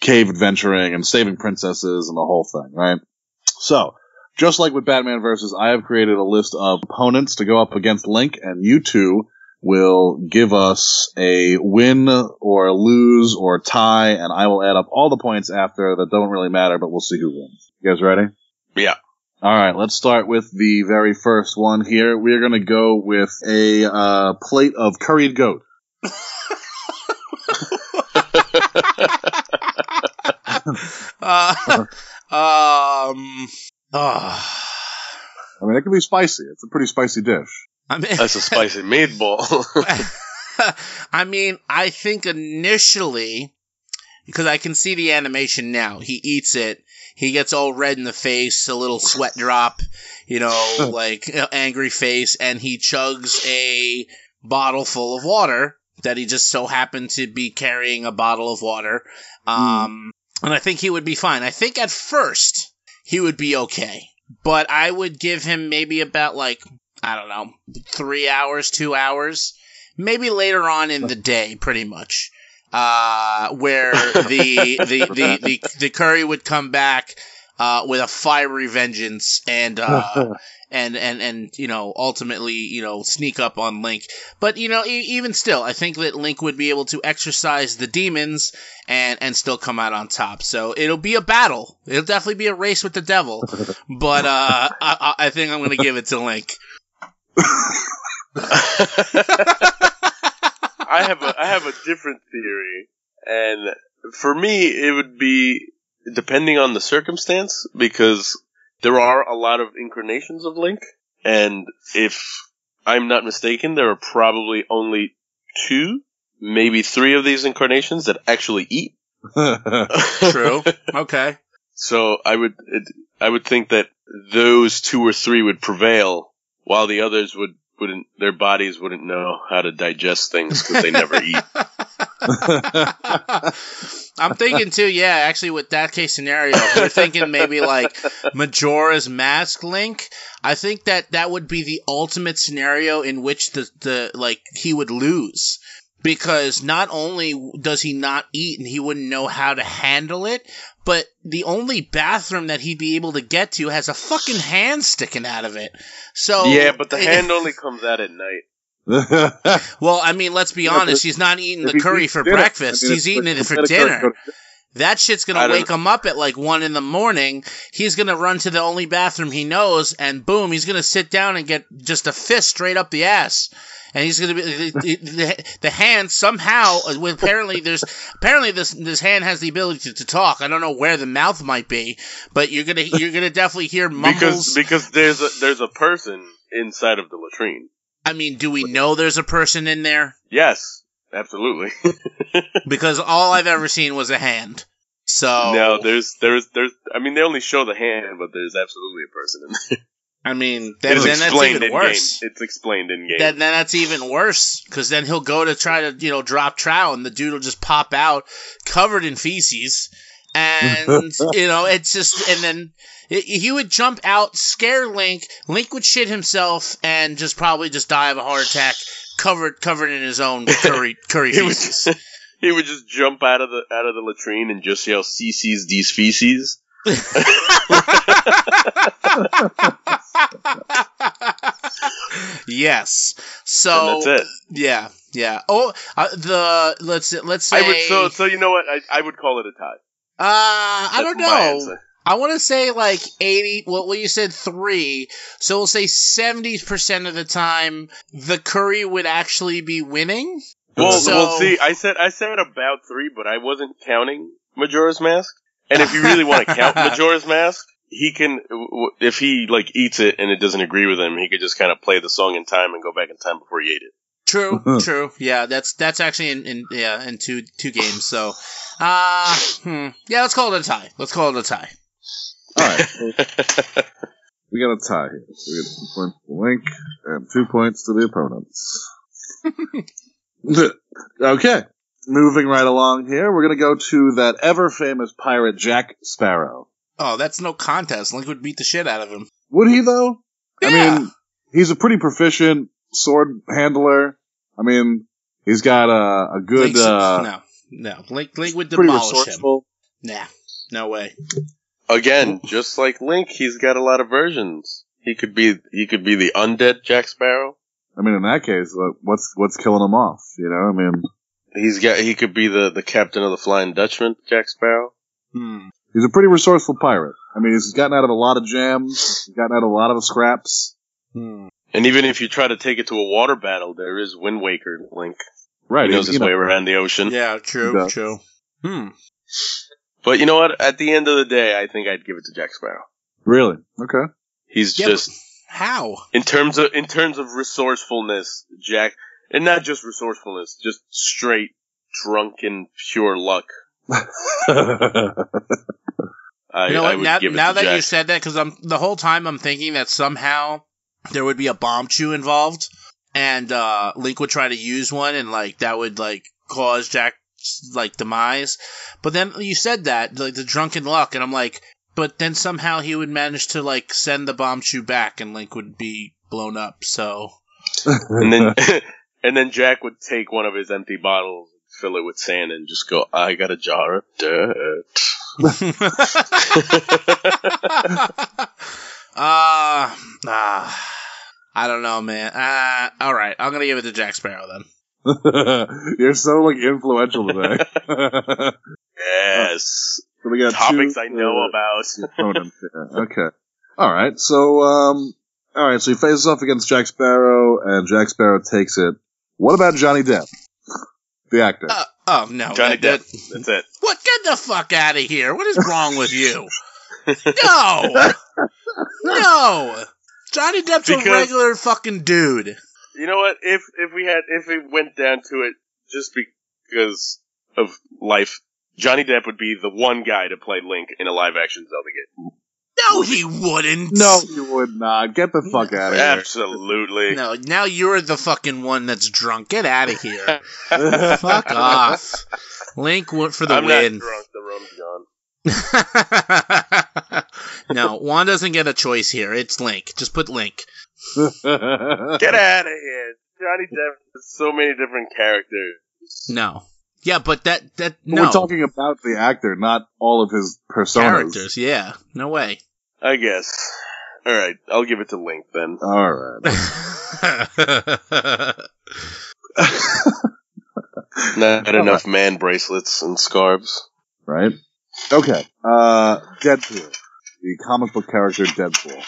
cave adventuring and saving princesses and the whole thing, right? So, just like with Batman versus, I have created a list of opponents to go up against Link, and you two will give us a win or a lose or tie, and I will add up all the points after that don't really matter, but we'll see who wins. You guys ready? Yeah. All right, let's start with the very first one here. We're going to go with a uh, plate of curried goat. Uh, um. ah. I mean, it can be spicy. It's a pretty spicy dish. I mean, That's a spicy meatball. I mean, I think initially, because I can see the animation now, he eats it. He gets all red in the face, a little sweat drop, you know, like angry face, and he chugs a bottle full of water that he just so happened to be carrying a bottle of water. Um, and I think he would be fine. I think at first he would be okay, but I would give him maybe about like, I don't know, three hours, two hours, maybe later on in the day, pretty much. Uh, where the, the, the, the, the curry would come back, uh, with a fiery vengeance and, uh, and, and, and, you know, ultimately, you know, sneak up on Link. But, you know, e- even still, I think that Link would be able to exercise the demons and, and still come out on top. So it'll be a battle. It'll definitely be a race with the devil. But, uh, I, I I think I'm gonna give it to Link. I have a I have a different theory, and for me, it would be depending on the circumstance because there are a lot of incarnations of Link, and if I'm not mistaken, there are probably only two, maybe three of these incarnations that actually eat. True. Okay. So I would it, I would think that those two or three would prevail, while the others would wouldn't their bodies wouldn't know how to digest things because they never eat. I'm thinking too, yeah, actually with that case scenario, if we're thinking maybe like Majora's Mask Link. I think that that would be the ultimate scenario in which the, the like he would lose. Because not only does he not eat and he wouldn't know how to handle it, but the only bathroom that he'd be able to get to has a fucking hand sticking out of it. So yeah, but the hand only comes out at night. Well, I mean, let's be honest. He's not eating the curry for breakfast. He's eating it for dinner. That shit's gonna wake him up at like one in the morning. He's gonna run to the only bathroom he knows, and boom, he's gonna sit down and get just a fist straight up the ass. And he's gonna be the, the, the hand somehow. With apparently there's apparently this this hand has the ability to, to talk. I don't know where the mouth might be, but you're gonna you're gonna definitely hear mumbles. Because because there's a there's a person inside of the latrine. I mean, do we know there's a person in there? Yes, absolutely. Because all I've ever seen was a hand. So no, there's there's there's. I mean, they only show the hand, but there's absolutely a person in there. I mean, then, It's then that's explained even in worse. game. It's explained in game. Then, then that's even worse because then he'll go to try to you know drop trout and the dude will just pop out covered in feces and you know it's just and then it, he would jump out scare Link Link would shit himself and just probably just die of a heart attack covered covered in his own curry curry He would- he would just jump out of the out of the latrine and just yell "CC's these feces." yes. So and that's it. yeah, yeah. Oh, uh, the let's let's say I would so so you know what I, I would call it a tie. uh I That's don't know. Answer. I want to say like 80, well, well, you said three, so we'll say 70% of the time the curry would actually be winning. Well, So- well, see, I said I said about three, but I wasn't counting Majora's Mask. And if you really want to count Majora's Mask, he can. w- w- If he like eats it and it doesn't agree with him, he could just kind of play the song in time and go back in time before he ate it. True, true. Yeah, that's that's actually in, in yeah in two two games. So, uh, hmm. yeah, let's call it a tie. Let's call it a tie. All right. We got a tie here. We got two points to Link and two points to the opponents. okay. Moving right along here, we're going to go to that ever famous pirate Jack Sparrow. Oh, that's no contest. Link would beat the shit out of him. Would he, though? I mean, he's a pretty proficient sword handler. I mean, he's got a, a good, uh, no, no. Link Link would pretty demolish him. Nah, no way. Again, just like Link, he's got a lot of versions. He could be he could be the undead Jack Sparrow. I mean, in that case, what's what's killing him off? You know, I mean, He's got he could be the, the captain of the Flying Dutchman, Jack Sparrow. Hmm. he's a pretty resourceful pirate. I mean, he's gotten out of a lot of jams, he's gotten out of a lot of scraps. Hmm. And even if you try to take it to a water battle, there is Wind Waker Link. Right, He knows you his know, way around the ocean. Yeah, true, true. Hmm. But you know what? At the end of the day, I think I'd give it to Jack Sparrow. Really? Okay. He's Yeah, just How? in terms of in terms of resourcefulness, Jack, and not just resourcefulness, just straight drunken pure luck. I, You know I what? would Now, now that Jack. you said that, because I'm the whole time I'm thinking that somehow there would be a Bombchu involved, and uh, Link would try to use one, and like that would like cause Jack's like demise. But then you said that like the drunken luck, and I'm like, but then somehow he would manage to like send the Bombchu back, and Link would be blown up. So and then and then Jack would take one of his empty bottles, fill it with sand, and just go, "I got a jar of dirt." uh, ah, I don't know, man. Uh, all right, I'm gonna give it to Jack Sparrow then. You're so like influential today. yes, so we got topics two, I know uh, about. Okay. All right. So, um, all right. So he faces off against Jack Sparrow, and Jack Sparrow takes it. What about Johnny Depp, the actor? Uh, oh no, Johnny that- Depp. that- That's it. What? Get the fuck out of here! What is wrong with you? No, no. Johnny Depp's a regular fucking dude. You know what? If if we had if it went down to it, just because of life, Johnny Depp would be the one guy to play Link in a live action Zelda game. No, he wouldn't. no, he would not. Get the fuck out of here. Absolutely. No, now you're the fucking one that's drunk. Get out of here. Fuck off. Link went for the I'm win. not drunk. The rum's gone. no, Juan doesn't get a choice here. It's Link. Just put Link. Get out of here. Johnny Depp has so many different characters. No. Yeah, but that that no We're talking about the actor, not all of his personas. characters. Yeah, no way. I guess. All right, I'll give it to Link then. All right. Not enough man bracelets and scarves. Right. Okay. Uh, Deadpool, the comic book character Deadpool.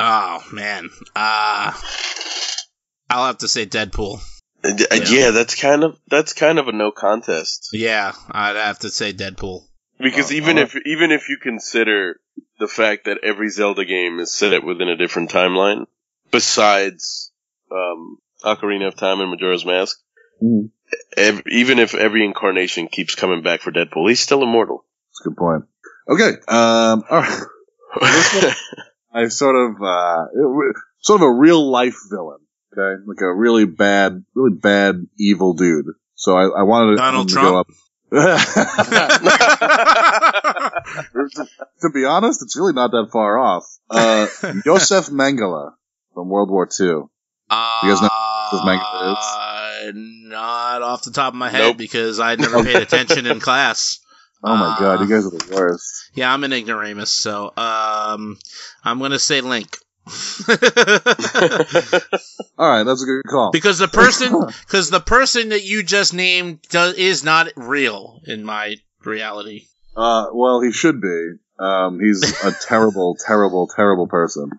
Oh man. Uh I'll have to say Deadpool. Uh, d- uh, Yeah. Yeah, that's kind of that's kind of a no contest. Yeah, I'd have to say Deadpool. Because Oh, even alright. if even if you consider the fact that every Zelda game is set within a different timeline, besides um, Ocarina of Time and Majora's Mask, Mhm. ev- even if every incarnation keeps coming back for Deadpool, he's still immortal. That's a good point. Okay. Um, all right. I sort of, uh, sort of a real life villain. Okay. Like a really bad, really bad, evil dude. So I, I wanted Donald him Trump? to go up. to be honest, it's really not that far off. Uh, Josef Mengele from World War II. You guys know who this manga Uh, not off the top of my head Nope. because I never paid attention in class. Oh my Uh, god, you guys are the worst. Yeah, I'm an ignoramus, so um, I'm gonna say Link. All right, that's a good call. because the person, because the person that you just named does, is not real in my reality. Uh, well, he should be. Um, he's a terrible, terrible, terrible person.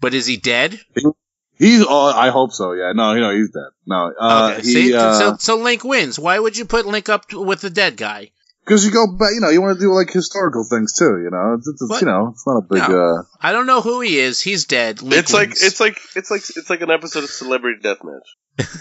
But is he dead? He's. Oh, I hope so. Yeah. No. You know, he's dead. No. Uh, okay, he. see, uh, so, so Link wins. Why would you put Link up with the dead guy? Because you go back, you know, you want to do like historical things too. You know, it's, it's, But- you know, it's not a big. No. uh I don't know who he is. He's dead. Link It's like it's like it's like it's like an episode of Celebrity Deathmatch.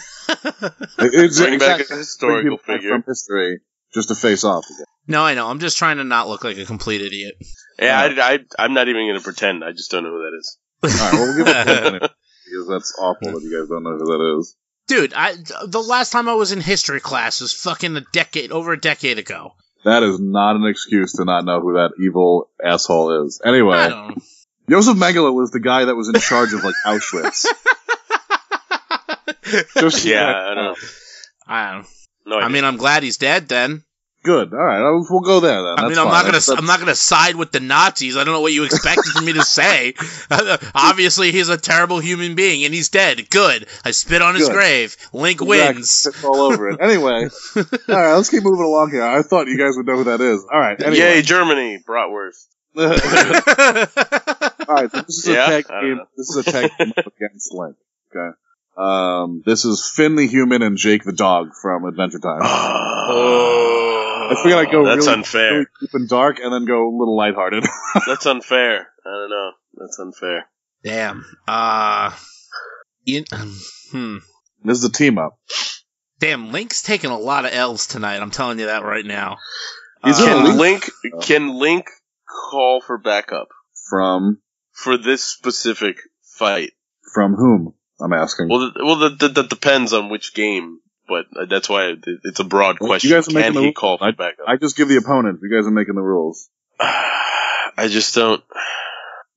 It's Bring back exactly- a historical bring figure. from history just to face off again. no, I know. I'm just trying to not look like a complete idiot. Yeah, I, I, I'm not even going to pretend. I just don't know who that is. All right, well, we'll give it a point anyway, because that's awful that you guys don't know who that is. Dude, I the last time I was in history class was fucking a decade over a decade ago. That is not an excuse to not know who that evil asshole is. Anyway, don't Joseph Mengele was the guy that was in charge of like Auschwitz. Just Yeah, I don't know. I don't. No, I mean, I'm glad he's dead. Then good. All right, I'll- we'll go there then. I mean, I'm fine. not gonna That's- I'm not gonna side with the Nazis. I don't know what you expected for me to say. Obviously, he's a terrible human being, and he's dead. Good. I spit on his grave. Link Exactly. wins. It's all over it. Anyway, all right, let's keep moving along here. I thought you guys would know who that is. All right. Anyway. Yay, Germany, bratwurst. all right. So this is a Yeah? tag team. know. This is a tag team against Link. Okay. Um, this is Finn the human and Jake the dog from Adventure Time. Oh, I figured I'd go That's really- unfair. Really deep and dark, and then go a little lighthearted. That's unfair. I don't know. That's unfair. Damn. Uh. You, hmm. this is a team up. Damn, Link's taking a lot of L's tonight. I'm telling you that right now. Uh, Can Link can Link call for backup From for this specific fight? from whom? I'm asking. Well, th- well, that, that, that depends on which game, but uh, that's why it's a broad Well, you question. guys are making Can the he rules. call for backup? I just give the opponent. You guys are making the rules. I just don't.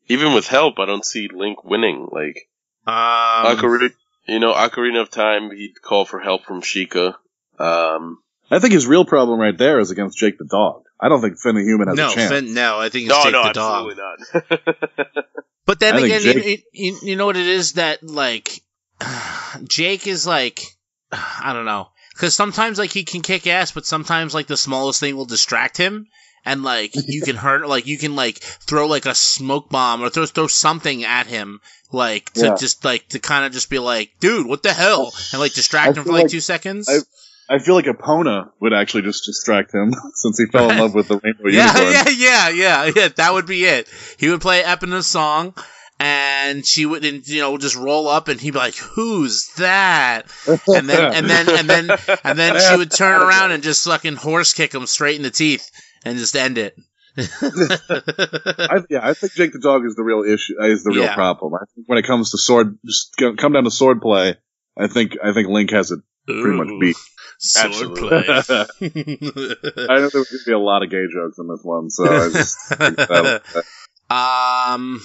Even with help, I don't see Link winning. Like Um, Ocarina, you know, Ocarina of Time, he'd call for help from Sheikah. Um, I think his real problem right there is against Jake the dog. I don't think Finn the human has no, a chance. Finn, no, I think it's no, Jake no, the dog. absolutely not. But then I think again, you, Jake- you, you know what it is that like Jake is like I don't know because sometimes like he can kick ass, but sometimes like the smallest thing will distract him. And like you can hurt, like you can like throw like a smoke bomb or throw throw something at him, like to Yeah. just like to kind of just be like, dude, what the hell, and like distract him for like, like two seconds. I- I feel like Epona would actually just distract him since he fell in love with the rainbow yeah, unicorn. yeah, yeah, yeah, yeah. That would be it. He would play Epona's song, and she would, and, you know, just roll up, and he'd be like, "Who's that?" And then, and then, and then, and then she would turn around and just fucking horse kick him straight in the teeth and just end it. I, yeah, I think Jake the dog is the real issue. uh, Is the real Yeah. problem. I think when it comes to sword, just come down to sword play. I think I think Link has it pretty much Ooh, beat. Sword Absolutely. play. I know there's gonna be a lot of gay jokes in this one, so I just think that- um,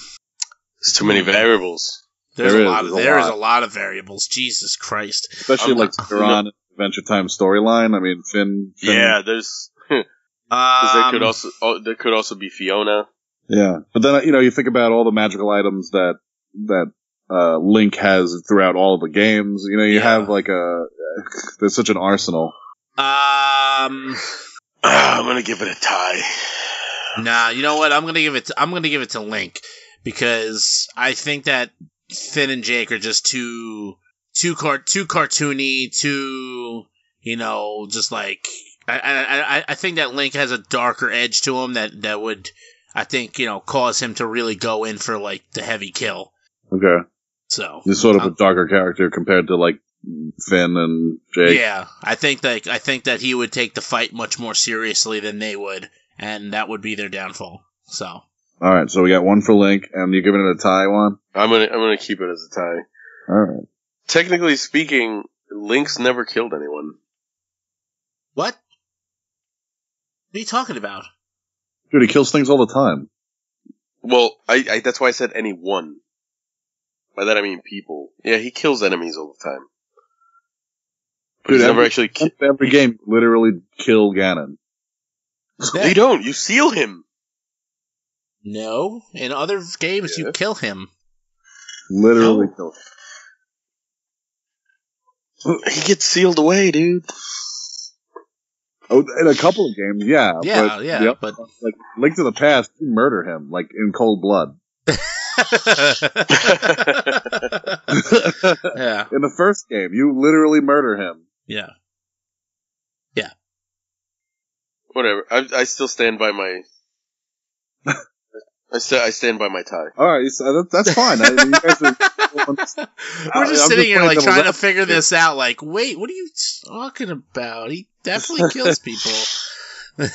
There's too many variables. there's There a is, lot of there's a there is lot. a lot of variables. Jesus Christ. especially I'm like not- later on in Adventure Time storyline. I mean, Finn. Finn Yeah, there's. 'cause Um, there could also oh, there could also be Fiona. Yeah, but then you know you think about all the magical items that that uh, Link has throughout all of the games. You know, you Yeah. have like a there's such an arsenal. um. I'm gonna give it a tie. Nah, you know what? I'm gonna give it. To, I'm gonna give it to Link because I think that Finn and Jake are just too too car too cartoony, too you know, just like I I I- I think that Link has a darker edge to him that that would I think you know cause him to really go in for like the heavy kill. Okay, So he's sort of a um, darker character compared to like Finn and Jake. yeah, I think that I think that he would take the fight much more seriously than they would, and that would be their downfall. So. All right, so we got one for Link, and you're giving it a tie one. I'm gonna I'm gonna keep it as a tie. All right. Technically speaking, Link's never killed anyone. What? What are you talking about? Dude, he kills things all the time. Well, I, I that's why I said anyone. By that I mean people. Yeah, he kills enemies all the time. But Dude, he's never every- actually. Ki- Every game, literally kill Ganon. you don't. You seal him. No. In other games, you kill him. Literally No. kill. He gets sealed away, dude. Oh, in a couple of games, yeah. Yeah, but yeah, the other but- like Link to the Past, you murder him like in cold blood. yeah. In the first game, you literally murder him. Yeah. Yeah. whatever. I, I still stand by my. I, st- I stand by my tie. All right, so that, that's fine. I, you guys are, We're I'm just just sitting here like trying to figure this out. Like, wait, what are you talking about? He definitely kills people.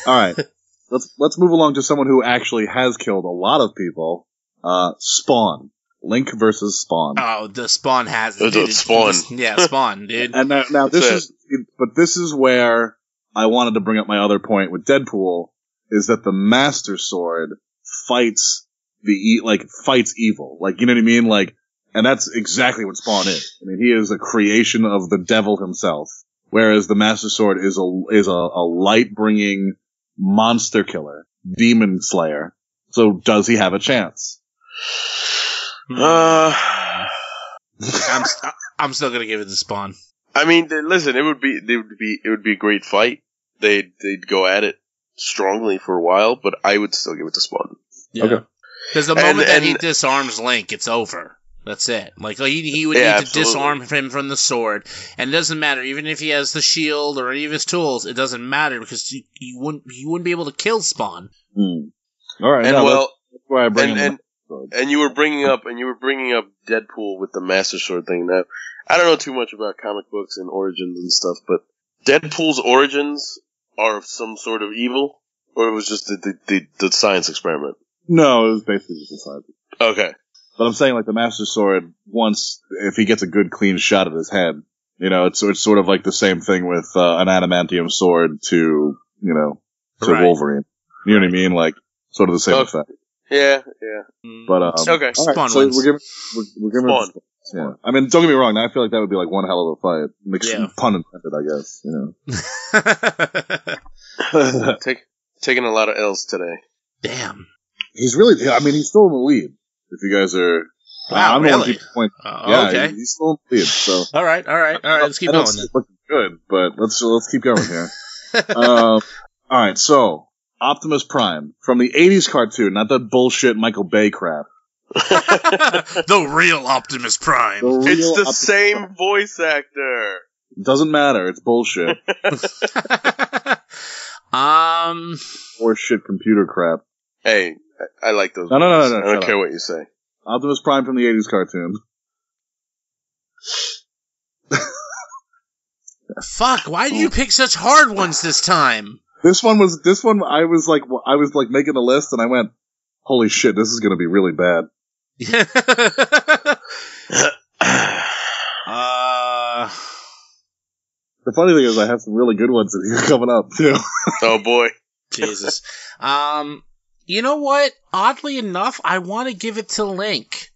all right, let's let's move along to someone who actually has killed a lot of people. Uh, Spawn, Link versus Spawn. Oh, the spawn has it. the dude. Spawn. Yeah, spawn, dude. And now, now this is, but this is where I wanted to bring up my other point with Deadpool is that the Master Sword fights the e- like fights evil, like you know what I mean, like, and that's exactly what Spawn is. I mean, he is a creation of the devil himself, whereas the Master Sword is a is a, a light bringing monster killer, demon slayer. So does he have a chance? Uh, I'm, st- I'm still gonna give it to spawn. I mean, listen, it would be it would be it would be a great fight. They'd they'd go at it strongly for a while, but I would still give it to Spawn. Yeah. Okay. Because the And- moment that he disarms Link, it's over. That's it. Like he, he would Yeah, need to absolutely. disarm him from the sword, and it doesn't matter. Even if he has the shield or any of his tools, it doesn't matter because you, he wouldn't he wouldn't be able to kill Spawn. Hmm. All right, And no, well, that's why I bring and, him and and you were bringing up and you were bringing up Deadpool with the Master Sword thing. Now, I don't know too much about comic books and origins and stuff, but Deadpool's origins are of some sort of evil, or it was just the the, the, the science experiment. No, it was basically just a side. Okay. But I'm saying like the Master Sword, once if he gets a good clean shot at his head, you know, it's it's sort of like the same thing with uh, an adamantium sword to you know to Right. Wolverine. You know what I mean? Like sort of the same Oh, effect. Yeah, yeah. But um, Okay. all right, Spawn so wins. we're giving we're, we're giving it Spawn. yeah. I mean, don't get me wrong. I feel like that would be like one hell of a fight. Mix, Yeah. Pun intended, I guess. You know. Take, taking a lot of L's today. Damn. he's really. I mean, he's still in the lead. If you guys are. Wow, I'm the one really? keep point. Uh, Yeah, okay. he's still in the lead. So All right. All right. All right. Let's keep going then. looking good, but let's let's keep going here. um, all right, so Optimus Prime from the '80s cartoon, not that bullshit Michael Bay crap. the real Optimus Prime. The real it's the Optimus same Prime. voice actor. Doesn't matter. It's bullshit um. or shit computer crap. Hey, I, I like those. No, no, no, no, no, I don't shut care what you say. Optimus Prime from the '80s cartoon. Fuck. Why did you pick such hard ones this time? This one was this one. I was like, I was like making a list, and I went, "Holy shit, this is gonna be really bad." uh. The funny thing is, I have some really good ones in here coming up too. oh boy. Jesus. Um. You know what? Oddly enough, I want to give it to Link.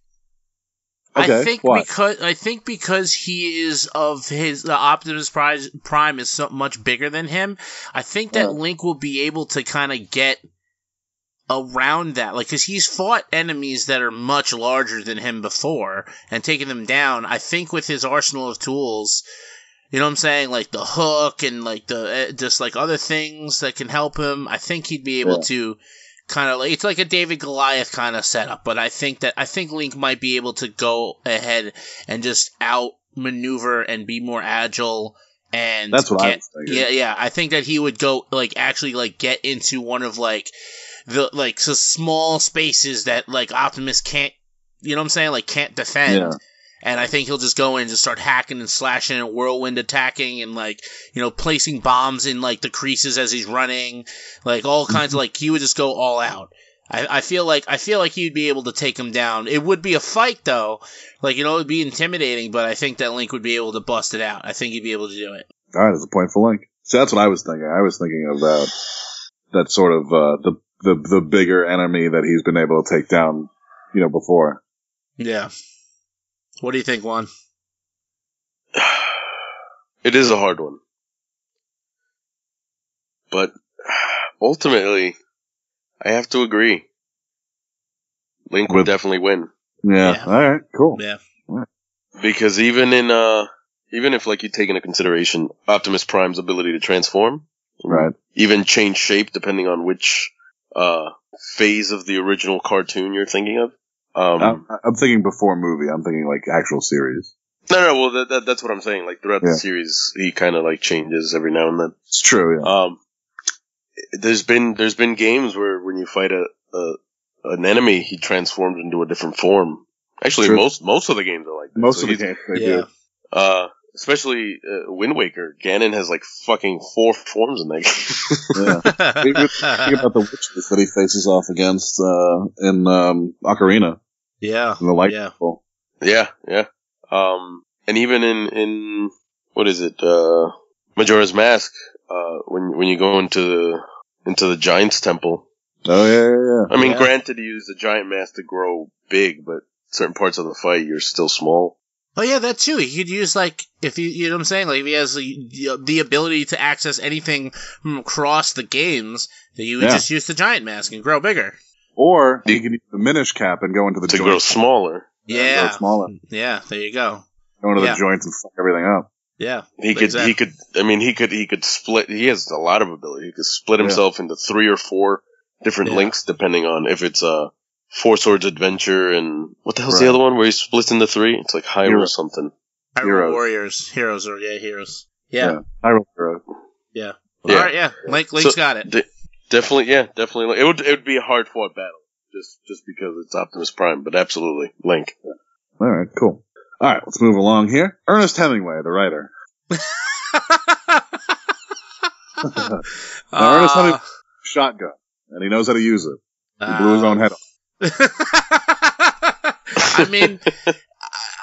I think why? because I think because he is of his the Optimus Prime, Prime is so much bigger than him. I think that Yeah. Link will be able to kind of get around that, like because he's fought enemies that are much larger than him before and taken them down. I think with his arsenal of tools, you know what I'm saying, like the hook and like the uh, just like other things that can help him. I think he'd be able Yeah. to kind of like it's like a David Goliath kind of setup. But I think that I think Link might be able to go ahead and just outmaneuver and be more agile. And That's what I was thinking. yeah, yeah. I think that he would go like actually like get into one of like the like so small spaces that like Optimus can't. You know what I'm saying? Like can't defend. Yeah. And I think he'll just go in and just start hacking and slashing and whirlwind attacking and like, you know, placing bombs in like the creases as he's running. Like all kinds of like he would just go all out. I, I feel like I feel like he'd be able to take him down. It would be a fight though. Like, you know, it would be intimidating, but I think that Link would be able to bust it out. I think he'd be able to do it. All right, there's a point for Link. So that's what I was thinking. I was thinking about that sort of uh, the the the bigger enemy that he's been able to take down, you know, before. Yeah. What do you think, Juan? It is a hard one. But ultimately, I have to agree. Link will definitely win. Yeah. Yeah. All right. Cool. Yeah. Because even in, uh, even if like you take into consideration Optimus Prime's ability to transform, Right. even change shape depending on which, uh, phase of the original cartoon you're thinking of. Um, I'm, I'm thinking before movie. I'm thinking like actual series. no, no, well, that, that, that's what I'm saying. Like throughout Yeah. the series, he kind of like changes every now and then. It's true. Yeah. Um, there's been there's been games where when you fight a, a an enemy, he transforms into a different form. Actually, True. most most of the games are like that. Most So of the games they yeah. do. Uh, especially uh, Wind Waker. Ganon has like fucking four forms in that game. Yeah. Even Think about the witches that he faces off against uh, in um, Ocarina yeah. in the light Yeah. Temple. yeah, yeah. Um, and even in in what is it? Uh, Majora's Mask. Uh, when when you go into the into the Giants Temple. Oh yeah, yeah, yeah, I mean, Yeah. granted, you use the giant mask to grow big, but certain parts of the fight you're still small. Oh yeah, that too. He could use like if you you know what I'm saying, like if he has the, the ability to access anything from across the games, that you would Yeah. just use the giant mask and grow bigger. Or he can use the Minish cap and go into the to joints. grow smaller. Yeah, grow smaller. yeah. There you go. Go into Yeah. the joints and fuck everything up. Yeah, He could, Exactly. he could. I mean, he could, he could split. He has a lot of ability. He could split Yeah. himself into three or four different Yeah. links, depending on if it's a Four Swords Adventure and what the hell's Right. the other one where he splits into three? It's like Hyrule Hero. something. Hyrule Heroes. Warriors, heroes, or yeah, heroes. Yeah, Hyrule Hero. yeah. Yeah. All right, yeah. Link, Link's So, got it. de- definitely, yeah, definitely. It would, it would be a hard fought battle, just, just because it's Optimus Prime, but absolutely, Link. All right, cool. All right, let's move along here. Ernest Hemingway, the writer. Now, Ernest Uh, Hemingway shotgun, and he knows how to use it. He blew his own head off. I mean, I-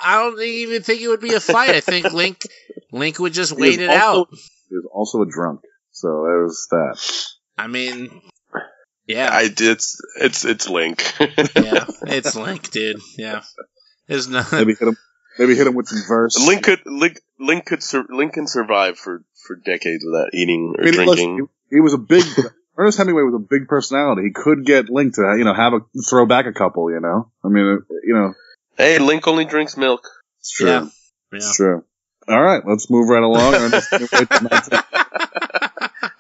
I don't even think it would be a fight. I think Link, Link would just He wait it also- out. He was also a drunk, so there's that. I mean, yeah, I it's it's it's Link. yeah, it's Link, dude. Yeah, there's no. Maybe hit him. Maybe hit him with some verse. Link could Link Link could sur- Link can survive for for decades without eating I or mean, drinking. listen, he, he was a big. Ernest Hemingway was a big personality. He could get Link to you know have a throw back a couple. You know, I mean, uh, you know, Hey, Link only drinks milk. it's true. Yeah. It's true. All right, let's move right along. Ernest Hemingway to 19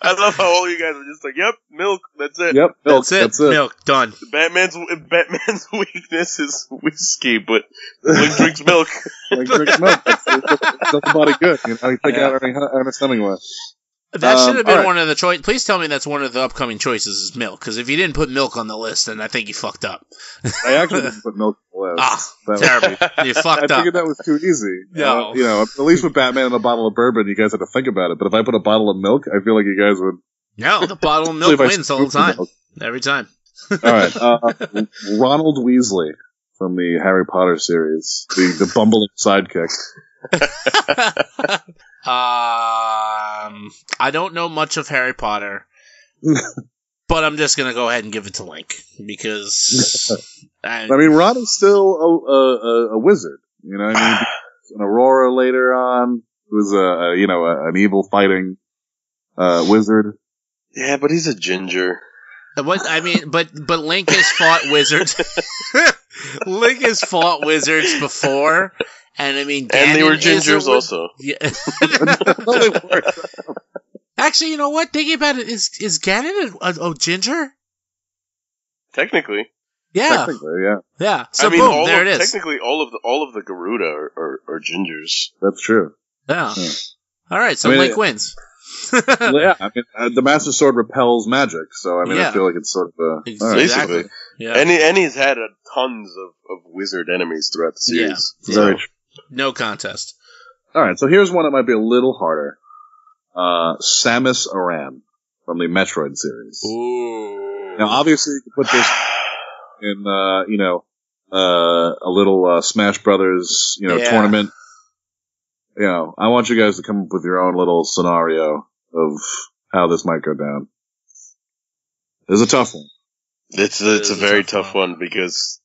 I love how all you guys are just like, "Yep, milk. That's it." Yep, milk, That's it. That's it. Milk done. Batman's Batman's weakness is whiskey, but Link drinks milk. Like drink milk. That's, that's the body good. You know, you take Yeah. out Ernest Hemingway. That Um, should have been alright. one of the choice. Please tell me that's one of the upcoming choices is milk. Because if you didn't put milk on the list, then I think you fucked up. I actually didn't put milk on the list. Ah, That was- terrible. You I fucked up. I figured that was too easy. No. Uh, you know, at least with Batman and a bottle of bourbon, you guys had to think about it. But if I put a bottle of milk, I feel like you guys would. No, the bottle of milk wins all the the time. milk. Every time. All right, uh, Ronald Weasley from the Harry Potter series, the the bumbling sidekick. Um, I don't know much of Harry Potter, but I'm just gonna go ahead and give it to Link because I, I mean, Ron is still a, a, a, a wizard. You know, what I mean, an Auror later on who's a, a you know a, an evil fighting uh, wizard. yeah, but he's a ginger. what I mean, but but Link has fought wizards. Link has fought wizards before, and I mean, And they were is a gingers wiz- also. Yeah. No, they weren't. Actually, you know what? Thinking about it, is is Ganon a, a, a ginger? Technically, Yeah, Technically, yeah, yeah. So I mean, boom, all there of, it is. technically all of the all of the Gerudo are, are, are gingers. that's true. Yeah. Yeah. All right, so I mean, Link wins. Well, yeah, I mean, uh, the Master Sword repels magic, so I mean, Yeah. I feel like it's sort of a. all right. Basically. Yeah. And, he, and he's had uh, tons of, of wizard enemies throughout the Yeah. series. Very So, true. No contest. All right, so here's one that might be a little harder. Uh, Samus Aran from the Metroid series. Ooh. Now, obviously, you can put this in, uh, you know, uh, a little uh, Smash Brothers, you know, Yeah. tournament. You know, I want you guys to come up with your own little scenario of how this might go down. It's a tough one. It's a, it's It a is a very tough tough one. one because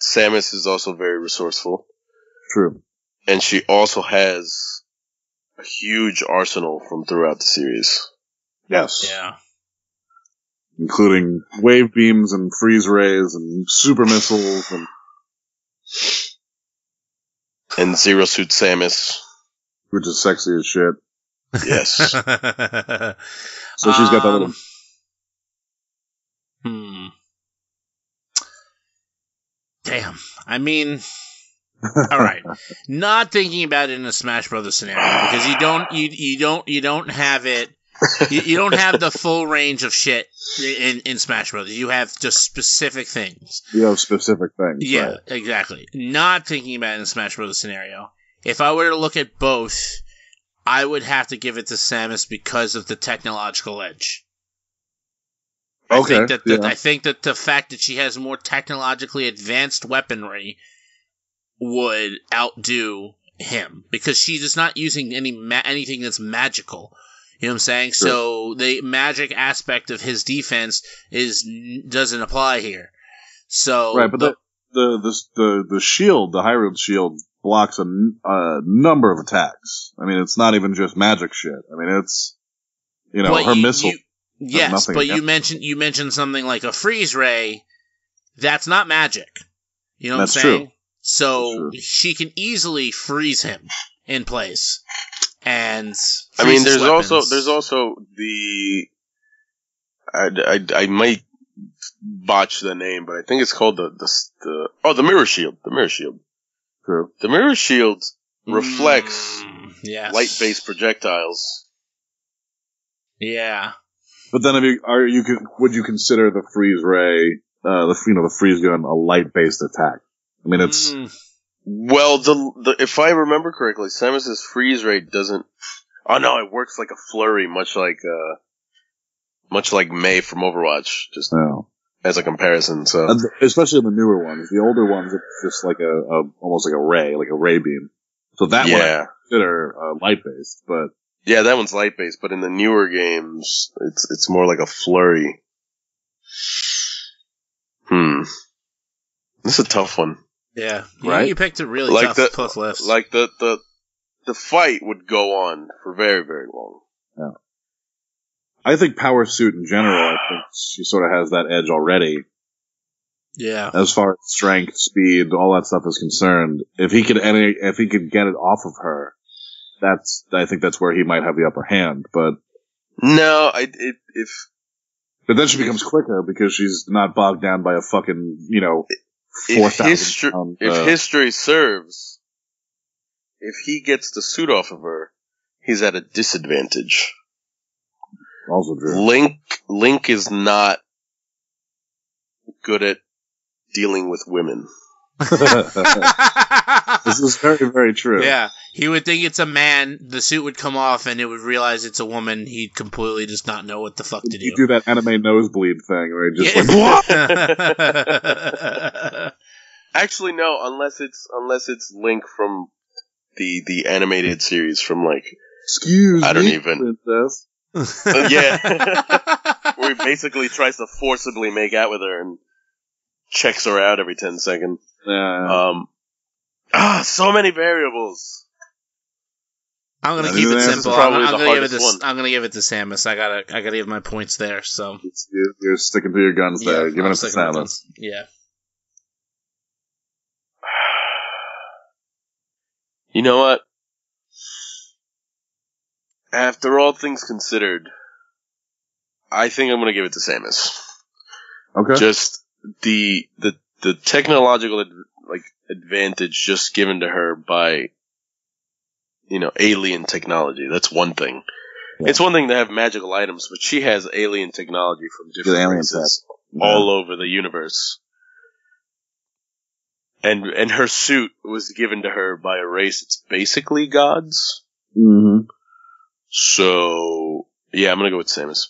Samus is also very resourceful, True. and she also has a huge arsenal from throughout the series. Yes. Yeah. Including wave beams and freeze rays and super missiles and And Zero Suit Samus, which is sexy as shit. yes, So she's got that little Um, Hmm. Damn. I mean, all right. Not thinking about it in a Smash Brothers scenario because you don't you you don't you don't have it you, you don't have the full range of shit in, in Smash Brothers. You have just specific things. You have specific things. Yeah, right. exactly. Not thinking about it in Smash Brothers scenario. If I were to look at both, I would have to give it to Samus because of the technological edge. I Okay, think that the, yeah. I think that the fact that she has more technologically advanced weaponry would outdo him because she is not using any ma- anything that's magical. You know what I'm saying? Sure. So the magic aspect of his defense is doesn't apply here. So Right, but the the the the, the shield, the Hyrule shield, blocks a, a, number of attacks. I mean, it's not even just magic shit. I mean, it's you know But her you- missile. you- yes, but you mentioned you mentioned something like a freeze ray. That's not magic. You know That's what I'm saying? true. So That's she can easily freeze him in place. And I mean, there's also there's also the I, I, I might botch the name, but I think it's called the the, the oh the mirror shield. The mirror shield. True. The mirror shield reflects Mm, yes. light based projectiles. Yeah. But then, if you are you can would you consider the freeze ray, uh, the you know the freeze gun a light based attack? I mean, it's Mm, Well, the, the if I remember correctly, Samus's freeze rate doesn't. Oh no, it works like a flurry, much like uh, much like Mei from Overwatch, just no. as a comparison. So And especially the newer ones. The older ones, it's just like a, a almost like a ray, like a ray beam. So that one I yeah, consider uh, light based, but yeah, that one's light based, but in the newer games, it's it's more like a flurry. Hmm, this is a tough one. Yeah. You, Right? you picked a really Like tough, the- tough list. Like the the the fight would go on for very very long. Yeah. I think power suit in general, I think she sort of has that edge already yeah. as far as strength, speed, all that stuff is concerned. If he could any, if he could get it off of her, that's I think that's where he might have the upper hand. But No, I it, if but then she becomes quicker because she's not bogged down by a fucking you know four if thousand history if uh, history serves, if he gets the suit off of her, he's at a disadvantage. also true. Link Link is not good at dealing with women. This is very very true. Yeah, he would think it's a man. The suit would come off, and it would realize it's a woman. He'd completely just not know what the fuck to do. You do. do that anime nosebleed thing where he just Yeah. like Actually, no, unless it's unless it's Link from the the animated series from like excuse I don't me, even- princess. Uh, yeah, where he basically tries to forcibly make out with her and checks her out every ten seconds. Yeah. Um, ah, so many variables. I'm gonna keep it simple. I'm, I'm gonna give it to. one. I'm gonna give it to Samus. I gotta. I gotta give my points there. So It's- you- you're sticking to your guns there, yeah, giving it to Samus. Yeah. You know what? After all things considered, I think I'm gonna give it to Samus. Okay. Just the the the technological ad, like advantage just given to her by you know alien technology. That's one thing. Yeah. It's one thing to have magical items, but she has alien technology from different races all over the universe. And and her suit was given to her by a race that's basically gods. hmm So yeah, I'm gonna go with Samus.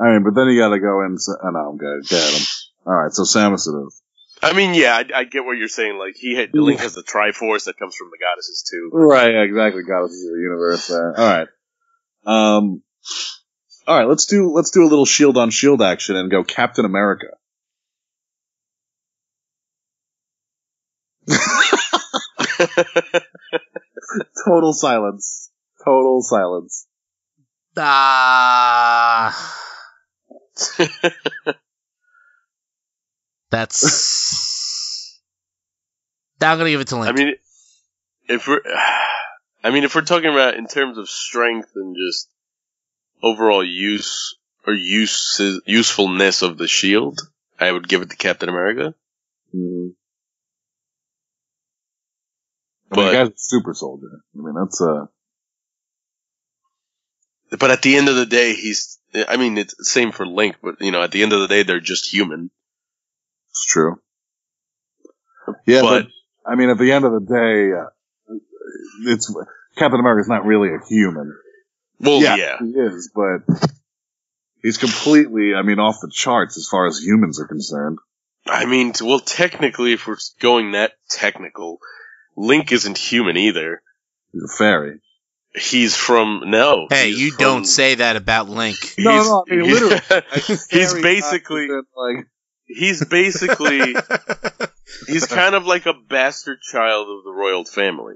I mean, but then you gotta go and say, oh no, I'm good. Get him. All right, so Samus it is. I mean, yeah, I, I get what you're saying. Like he had Link has the Triforce that comes from the goddesses too. Right, exactly. Goddesses of the universe. There. All right. Um. All right, let's do let's do a little shield on shield action and go Captain America. Total silence. Total silence. Ah. That's. I'm gonna give it to Link. I mean, if we're, I mean, if we're talking about in terms of strength and just overall use or use usefulness of the shield, I would give it to Captain America. Mm-hmm. I mean, But- the guy's a super soldier. I mean, that's uh but at the end of the day, he's. I mean, it's the same for Link, but you know, at the end of the day, they're just human. It's true. Yeah, but, But- I mean, at the end of the day, uh, it's Captain America's not really a human. Well, yeah, yeah. he is, but he's completely, I mean, off the charts as far as humans are concerned. I mean, well, technically, if we're going that technical, Link isn't human either. He's a fairy. He's from no. Hey, you from- don't say that about Link. No, he's- no, I mean, literally. he's basically like he's basically he's kind of like a bastard child of the royal family.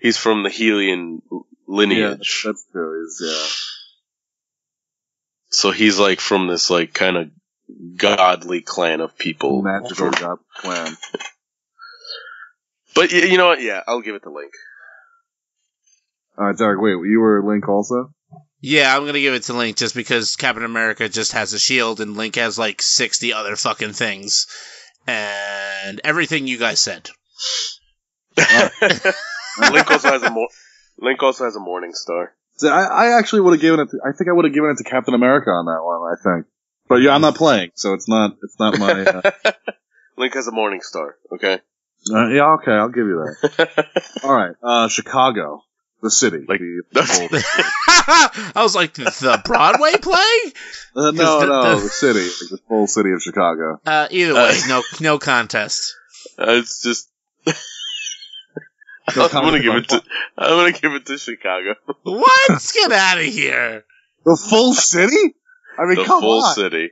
He's from the Hylian yeah, lineage, that's true. He's yeah. so he's like from this like kind of godly clan of people. magical god clan. But you know what? Yeah, I'll give it to Link. All right, Derek. Wait, you were Link also? Yeah, I'm gonna give it to Link just because Captain America just has a shield and Link has like 60 other fucking things. And everything you guys said. Link also has a mor- Link also has a Morning Star. See, I, I actually would have given it. To, I think I would have given it to Captain America on that one. I think, but yeah, I'm not playing, so it's not. It's not my. Uh, Link has a Morning Star. Okay. uh, yeah, okay, I'll give you that. All right, uh, Chicago, the city. Like- the, the whole- I was like, the Broadway play? Uh, no, the- no, the- the city, like the full city of Chicago. Uh, either way, no, no contest. Uh, it's just. No I'm gonna give it to. I'm gonna give it to Chicago. What? Get out of here. The full city? I mean, the come full on. city.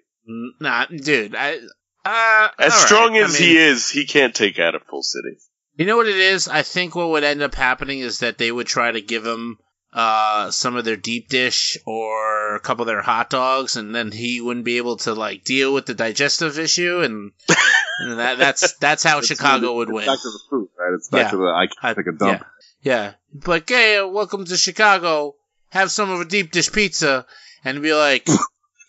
Nah, dude. I, uh, As strong I as mean, he is, he can't take out a full city. You know what it is? I think what would end up happening is that they would try to give him uh, some of their deep dish or a couple of their hot dogs, and then he wouldn't be able to like deal with the digestive issue, and, and that, that's that's how Chicago would it's win. Back to the food, right? It's back Yeah. to the I I- can't take a dump. Yeah, but hey, uh, welcome to Chicago. Have some of a deep dish pizza, and be like.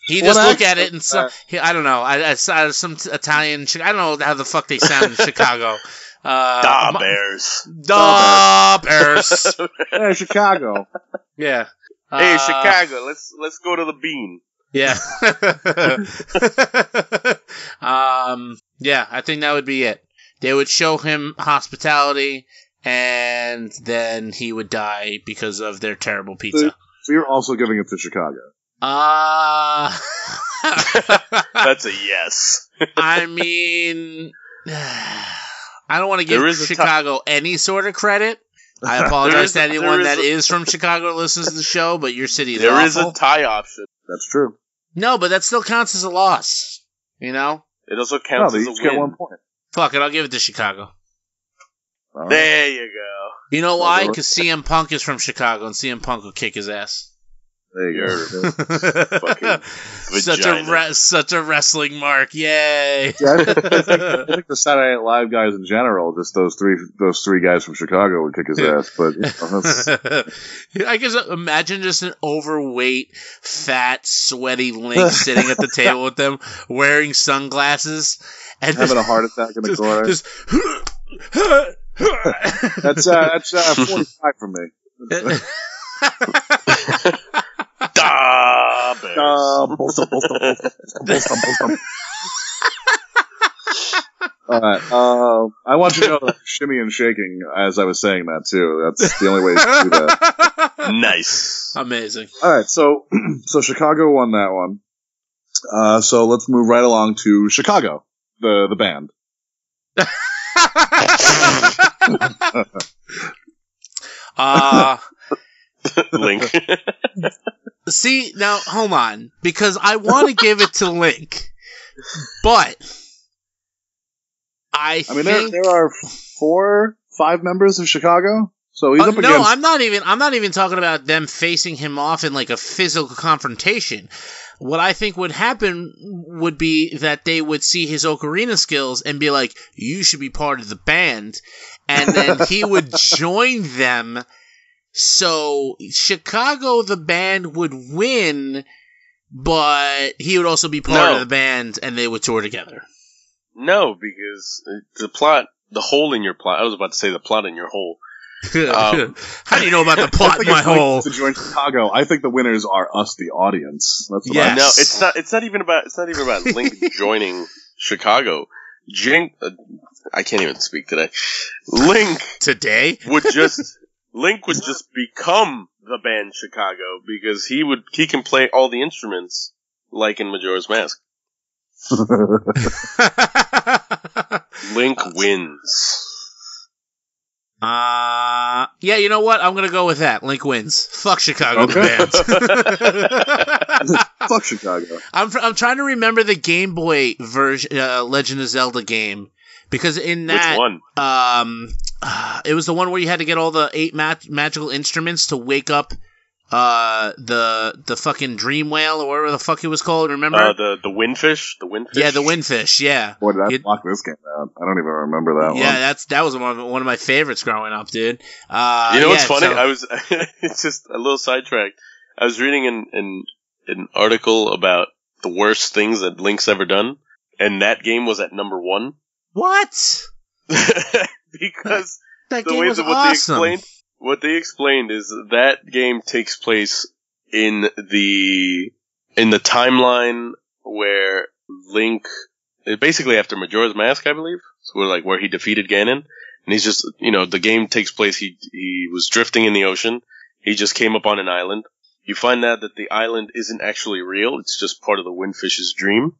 He just look at it and so, he, I don't know. I, I saw some Italian. I don't know how the fuck they sound in Chicago. Uh, da my- Bears. Da Bears. Hey, Chicago. Yeah. hey, Uh, Chicago, let's let's go to the bean. Yeah. um. Yeah, I think that would be it. They would show him hospitality, and then he would die because of their terrible pizza. So you're also giving it to Chicago. Uh That's a yes. I mean, I don't want to give There is a ti- Chicago any sort of credit. I apologize to anyone there is that a- is from Chicago that listens to the show, but your city is There awful. is a tie option. That's true. no, but that still counts as a loss. You know? It also No, counts they as a each get one point. Fuck it, I'll give it to Chicago. All right. There you go. You know why? Well, Because CM Punk is from Chicago, and CM Punk will kick his ass. There you go. such a re- such a wrestling mark, yay! Yeah, I think, I think- the Saturday Night Live guys in general, just those three, those three guys from Chicago would kick his ass. But you know, I guess uh, imagine just an overweight, fat, sweaty Link sitting at the table with them, wearing sunglasses, and having a heart attack in the just, corner. just that's uh, that's uh, forty-five for me. Da Uh. All right. Uh, I want you to know that shimmy and shaking as I was saying that too. That's the only way to do that. nice. Amazing. All right. So, so Chicago won that one. Uh, so let's move right along to Chicago, the the band. uh, Link. see, now, hold on. Because I want to give it to Link. But. I, I mean, there, think. there are four, five members of Chicago. So he's Uh, up no, against. I'm not even. I'm not even talking about them facing him off in like a physical confrontation. What I think would happen would be that they would see his ocarina skills and be like, "You should be part of the band," and then he would join them. So Chicago, the band would win, but he would also be part No. of the band, and they would tour together. no, because the plot, the hole in your plot. I was about to say the plot in your hole. Um, How do you know about the plot in my hole? to join Chicago. I think the winners are us, the audience. That's what Yes. I No, it's not. It's not even about. It's not even about Link joining Chicago. Jink. Uh, I can't even speak today. Link Today? would just. Link would just become the band Chicago because he would. He can play all the instruments like in Majora's Mask. Link wins. Uh, yeah, you know what? I'm gonna go with that. Link wins. Fuck Chicago Okay. the band. Fuck Chicago. I'm tr- I'm trying to remember the Game Boy version, uh, Legend of Zelda game, because in that, Which one? um, it was the one where you had to get all the eight mag- magical instruments to wake up, uh, the the fucking dream whale or whatever the fuck it was called. Remember? Uh, the the windfish. The windfish. yeah, the windfish. Yeah. Boy, did I It- block this game out. I don't even remember that yeah, one. that's that was one of, one of my favorites growing up, dude. Uh, You know what's yeah, funny? so- I was it's just a little sidetracked. I was reading an, an an article about the worst things that Link's ever done, and that game was at number one what? because That the way was that what awesome. they explained what they explained is that game takes place in the in the timeline where Link basically after Majora's Mask, I believe. So where like where he defeated Ganon. And he's just you know, the game takes place he he was drifting in the ocean. He just came up on an island. You find out that the island isn't actually real, it's just part of the windfish's dream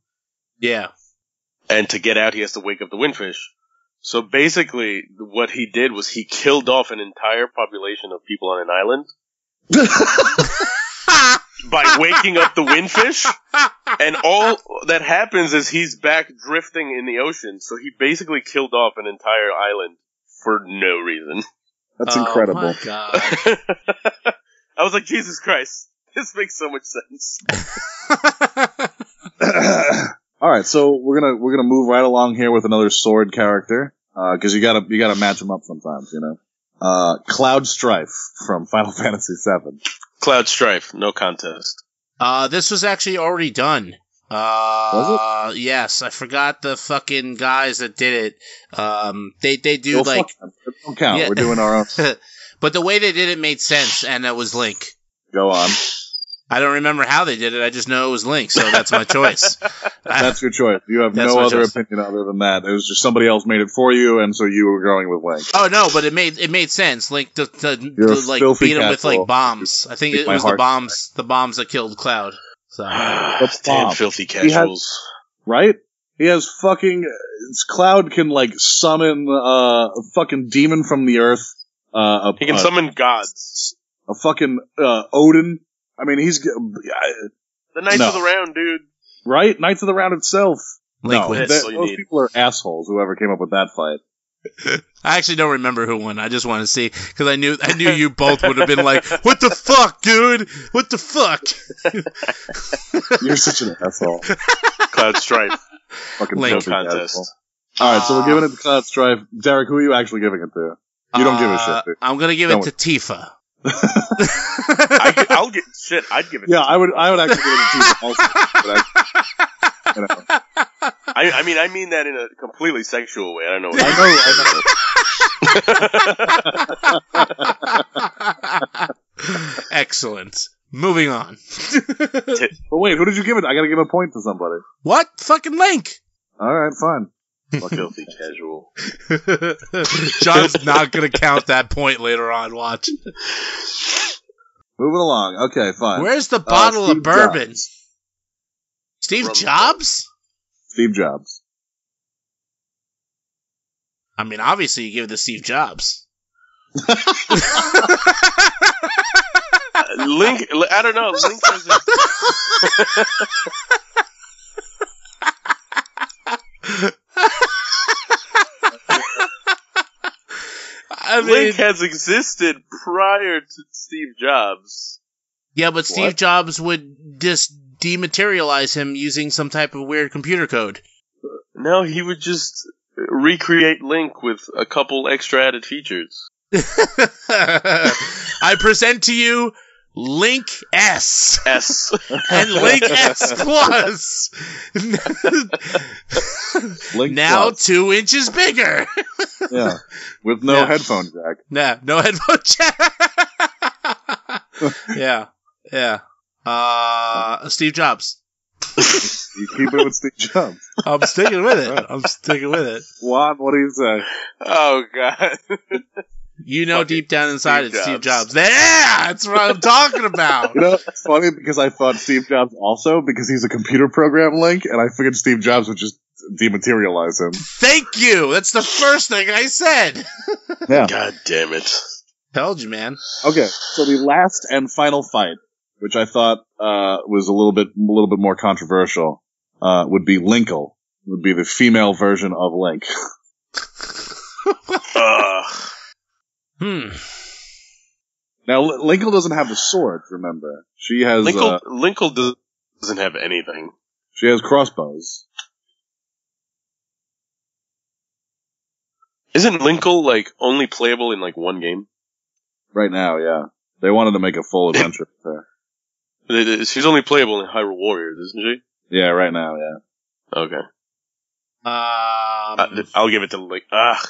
yeah. and to get out he has to wake up the windfish. So basically, what he did was he killed off an entire population of people on an island by waking up the windfish, and all that happens is he's back drifting in the ocean. So he basically killed off an entire island for no reason. That's Oh incredible. my god. I was like, Jesus Christ, this makes so much sense. All right, so we're gonna we're gonna move right along here with another sword character because you gotta you gotta match them up sometimes, you know. Uh, Cloud Strife from Final Fantasy VII. Cloud Strife, no contest. Uh, this was actually already done. Uh, yes, I forgot the fucking guys that did it. Um, they they do Well, like, fuck them. It don't count. Yeah. We're doing our own. but the way they did it made sense, and it was Link. Go on. I don't remember how they did it. I just know it was Link, so that's my choice. That's your choice. You have That's no other choice. opinion other than that. It was just somebody else made it for you, and so you were going with Link. oh no, but it made it made sense. Link to, to, to like filthy beat him with like bombs. I think it was the heart bombs, the bombs that killed Cloud. So What's Damn Bob? filthy He had- casuals. Right? He has fucking Cloud can like summon uh, a fucking demon from the earth. Uh, a, He can a, summon gods. a fucking uh, Odin. I mean, he's g- uh, The Knights No. of the Round, dude. right. Knights of the Round itself. Link no, that- That's all you those need. people are assholes. Whoever came up with that fight. I actually don't remember who won. I just want to see because I knew I knew you both would have been like, "What the fuck, dude? What the fuck?" You're such an asshole. Cloud Strife. Fucking Link. Contest. asshole. All right, so we're Uh, giving it to Cloud Strife. Derek, who are you actually giving it to? You don't give a shit. dude. Uh, I'm gonna give Don't. it to Tifa. I could, I'll get shit. I'd give it. Yeah, I would. I would actually give it to Tifa also. But I, you know, I, I mean, I mean that in a completely sexual way. I don't know. I know. I know. Excellent. Moving on. But wait, who did you give it? I got to give a point to somebody. what? Fucking Link. All right, fine. Filthy casual. John's not gonna count that point later on. Watch. Moving along. Okay, fine. Where's the uh, bottle Steve of bourbon? Jobs. Steve From- Jobs? Steve Jobs. I mean, obviously you give it to Steve Jobs. Link. I don't know. Link has I mean, Link has existed prior to Steve Jobs. yeah, but Steve What? Jobs would just dematerialize him using some type of weird computer code. No, he would just recreate Link with a couple extra added features. I present to you Link S S. and Link S Plus. Link now Plus. two inches bigger. yeah, with no Yeah. headphone jack. nah, no headphone jack. yeah, yeah. Uh, Steve Jobs. You keep it with Steve Jobs. I'm sticking with it. I'm sticking with it. Juan, what do you say? Oh god. You know, deep down inside, Steve it's Steve Jobs. Jobs. There, that's what I'm talking about. You know, it's funny because I thought Steve Jobs also because he's a computer program link, and I figured Steve Jobs would just dematerialize him. Thank you. That's the first thing I said. Yeah. God damn it. Told you, man. Okay, so the last and final fight, which I thought uh, was a little bit a little bit more controversial, uh, would be Linkle. Would be the female version of Link. Uh, Hmm. Now, L- Linkle doesn't have the sword. Remember, she has Linkle, uh, Linkle does- doesn't have anything. she has crossbows. Isn't Linkle like only playable in like one game? Right now, yeah, they wanted to make a full adventure. with her. It- it- She's only playable in Hyrule Warriors, isn't she? Yeah, right now, yeah. Okay. Um, Uh, I'll give it to Link. Ah,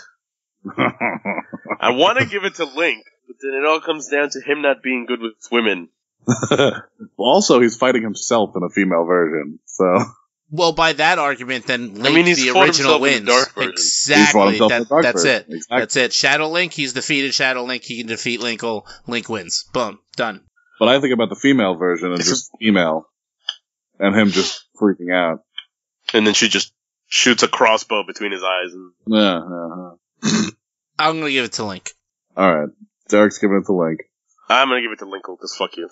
I want to give it to Link, but then it all comes down to him not being good with women. also, he's fighting himself in a female version, so well, by that argument, then Link, mean, he's the original himself in wins. the Dark version. he's Exactly. That, the that's version. it. Exactly. That's it. Shadow Link. He's defeated Shadow Link. He can defeat Linkle. Link wins. Boom. Done. But I think about the female version and It's just female, and him just freaking out. And then she just shoots a crossbow between his eyes. And Yeah, yeah, I'm gonna give it to Link. All right, Derek's giving it to Link. I'm gonna give it to Linkle because fuck you.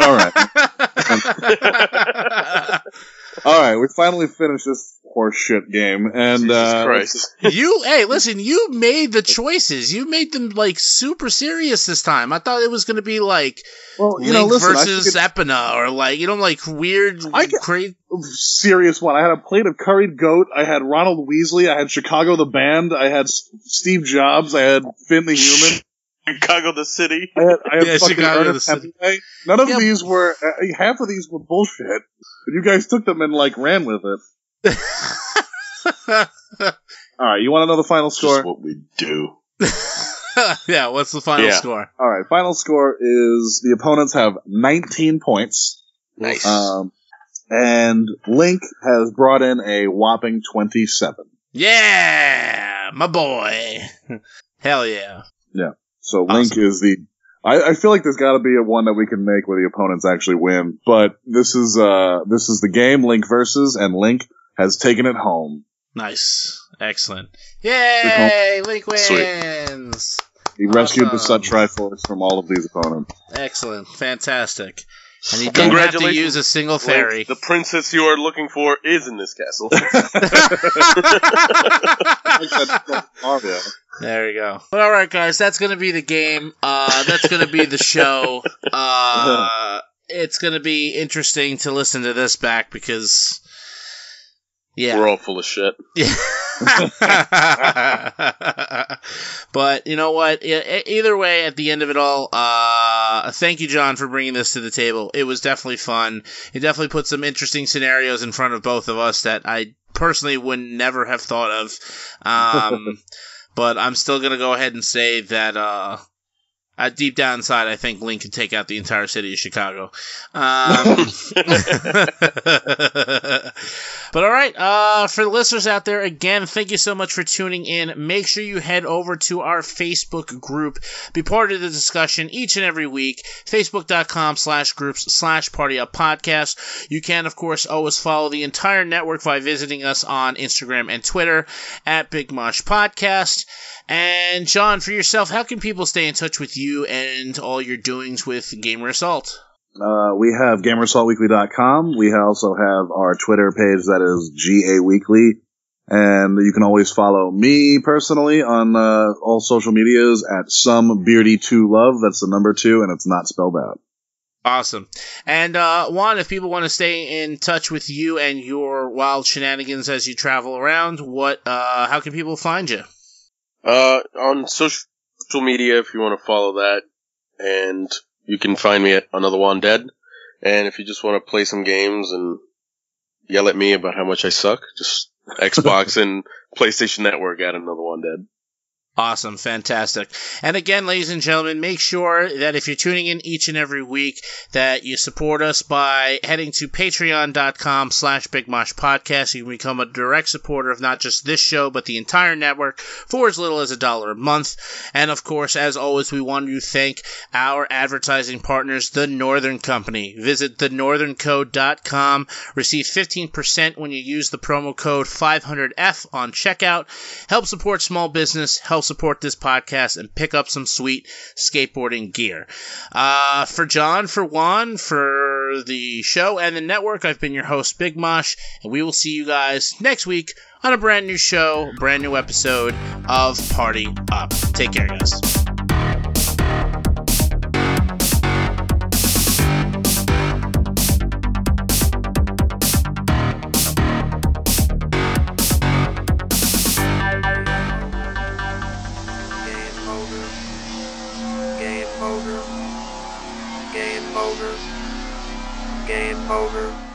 All right, all right. We finally finished this horseshit game, and Jesus uh, Christ. you, hey, listen, you made the choices. You made them like super serious this time. I thought it was gonna be like well, you Link know, listen, versus think Epina or like you know like weird, I get- crazy. serious one. I had a plate of curried goat. I had Ronald Weasley. I had Chicago the band. I had S- Steve Jobs. I had Finn the human. Chicago the city. I had, I had Yeah, fucking Chicago the city. None of Yeah. these were. Uh, half of these were bullshit. But you guys took them and like ran with it. All right, you want to know the final Just score? what we do. yeah, what's the final Yeah. score? All right, final score is the opponents have 19 points, Nice. um, and Link has brought in a whopping 27. Yeah, my boy. Hell yeah. Yeah. So Link is the. I, I feel like there's got to be a one that we can make where the opponents actually win, but this is uh this is the game Link versus, and Link has taken it home. Nice. Excellent. Yay! Link wins. Sweet. He rescued the Awesome. Sut Triforce from all of these opponents. Excellent. Fantastic. And you don't have to use a single Link, fairy. the princess you are looking for is in this castle. There you go. But all right, guys, that's gonna be the game. Uh, that's gonna be the show. Uh, it's gonna be interesting to listen to this back because, yeah, We're all full of shit. but you know what? Either way, at the end of it all, uh, thank you, John, for bringing this to the table. It was definitely fun. It definitely put some interesting scenarios in front of both of us that I personally would never have thought of. Um, but I'm still gonna go ahead and say that. Uh, uh, deep down inside, I think Link could take out the entire city of Chicago. Um, but all right, uh, for the listeners out there, again, thank you so much for tuning in. Make sure you head over to our Facebook group, be part of the discussion each and every week. Facebook.com slash groups slash Party Up Podcast. You can, of course, always follow the entire network by visiting us on Instagram and Twitter at Big Mosh Podcast. And John, for yourself, how can people stay in touch with you and all your doings with Gamer Assault? Uh, we have GamerAssaultWeekly.com. We also have our Twitter page that is GA Weekly. And you can always follow me personally on uh, all social medias at some beardy two love. That's the number two, and it's not spelled out. Awesome. And uh, Juan, if people want to stay in touch with you and your wild shenanigans as you travel around, what? Uh, how can people find you? Uh, on social media, if you want to follow that, and you can find me at Another One Dead. And if you just want to play some games and yell at me about how much I suck, just Xbox and PlayStation Network at Another One Dead. Awesome, fantastic. And again, ladies and gentlemen, make sure that if you're tuning in each and every week, that you support us by heading to patreon.com slash bigmosh You can become a direct supporter of not just this show, but the entire network for as little as a dollar a month. And of course, as always, we want to thank our advertising partners, The Northern Company. Visit thenortherncode.com. Receive 15% when you use the promo code 500F on checkout. Help support small business. Help support this podcast and pick up some sweet skateboarding gear. Uh, for John, for Juan, for the show and the network, I've been your host, Big Mosh, and we will see you guys next week on a brand new show, brand new episode of Party Up. Take care, guys. Game over.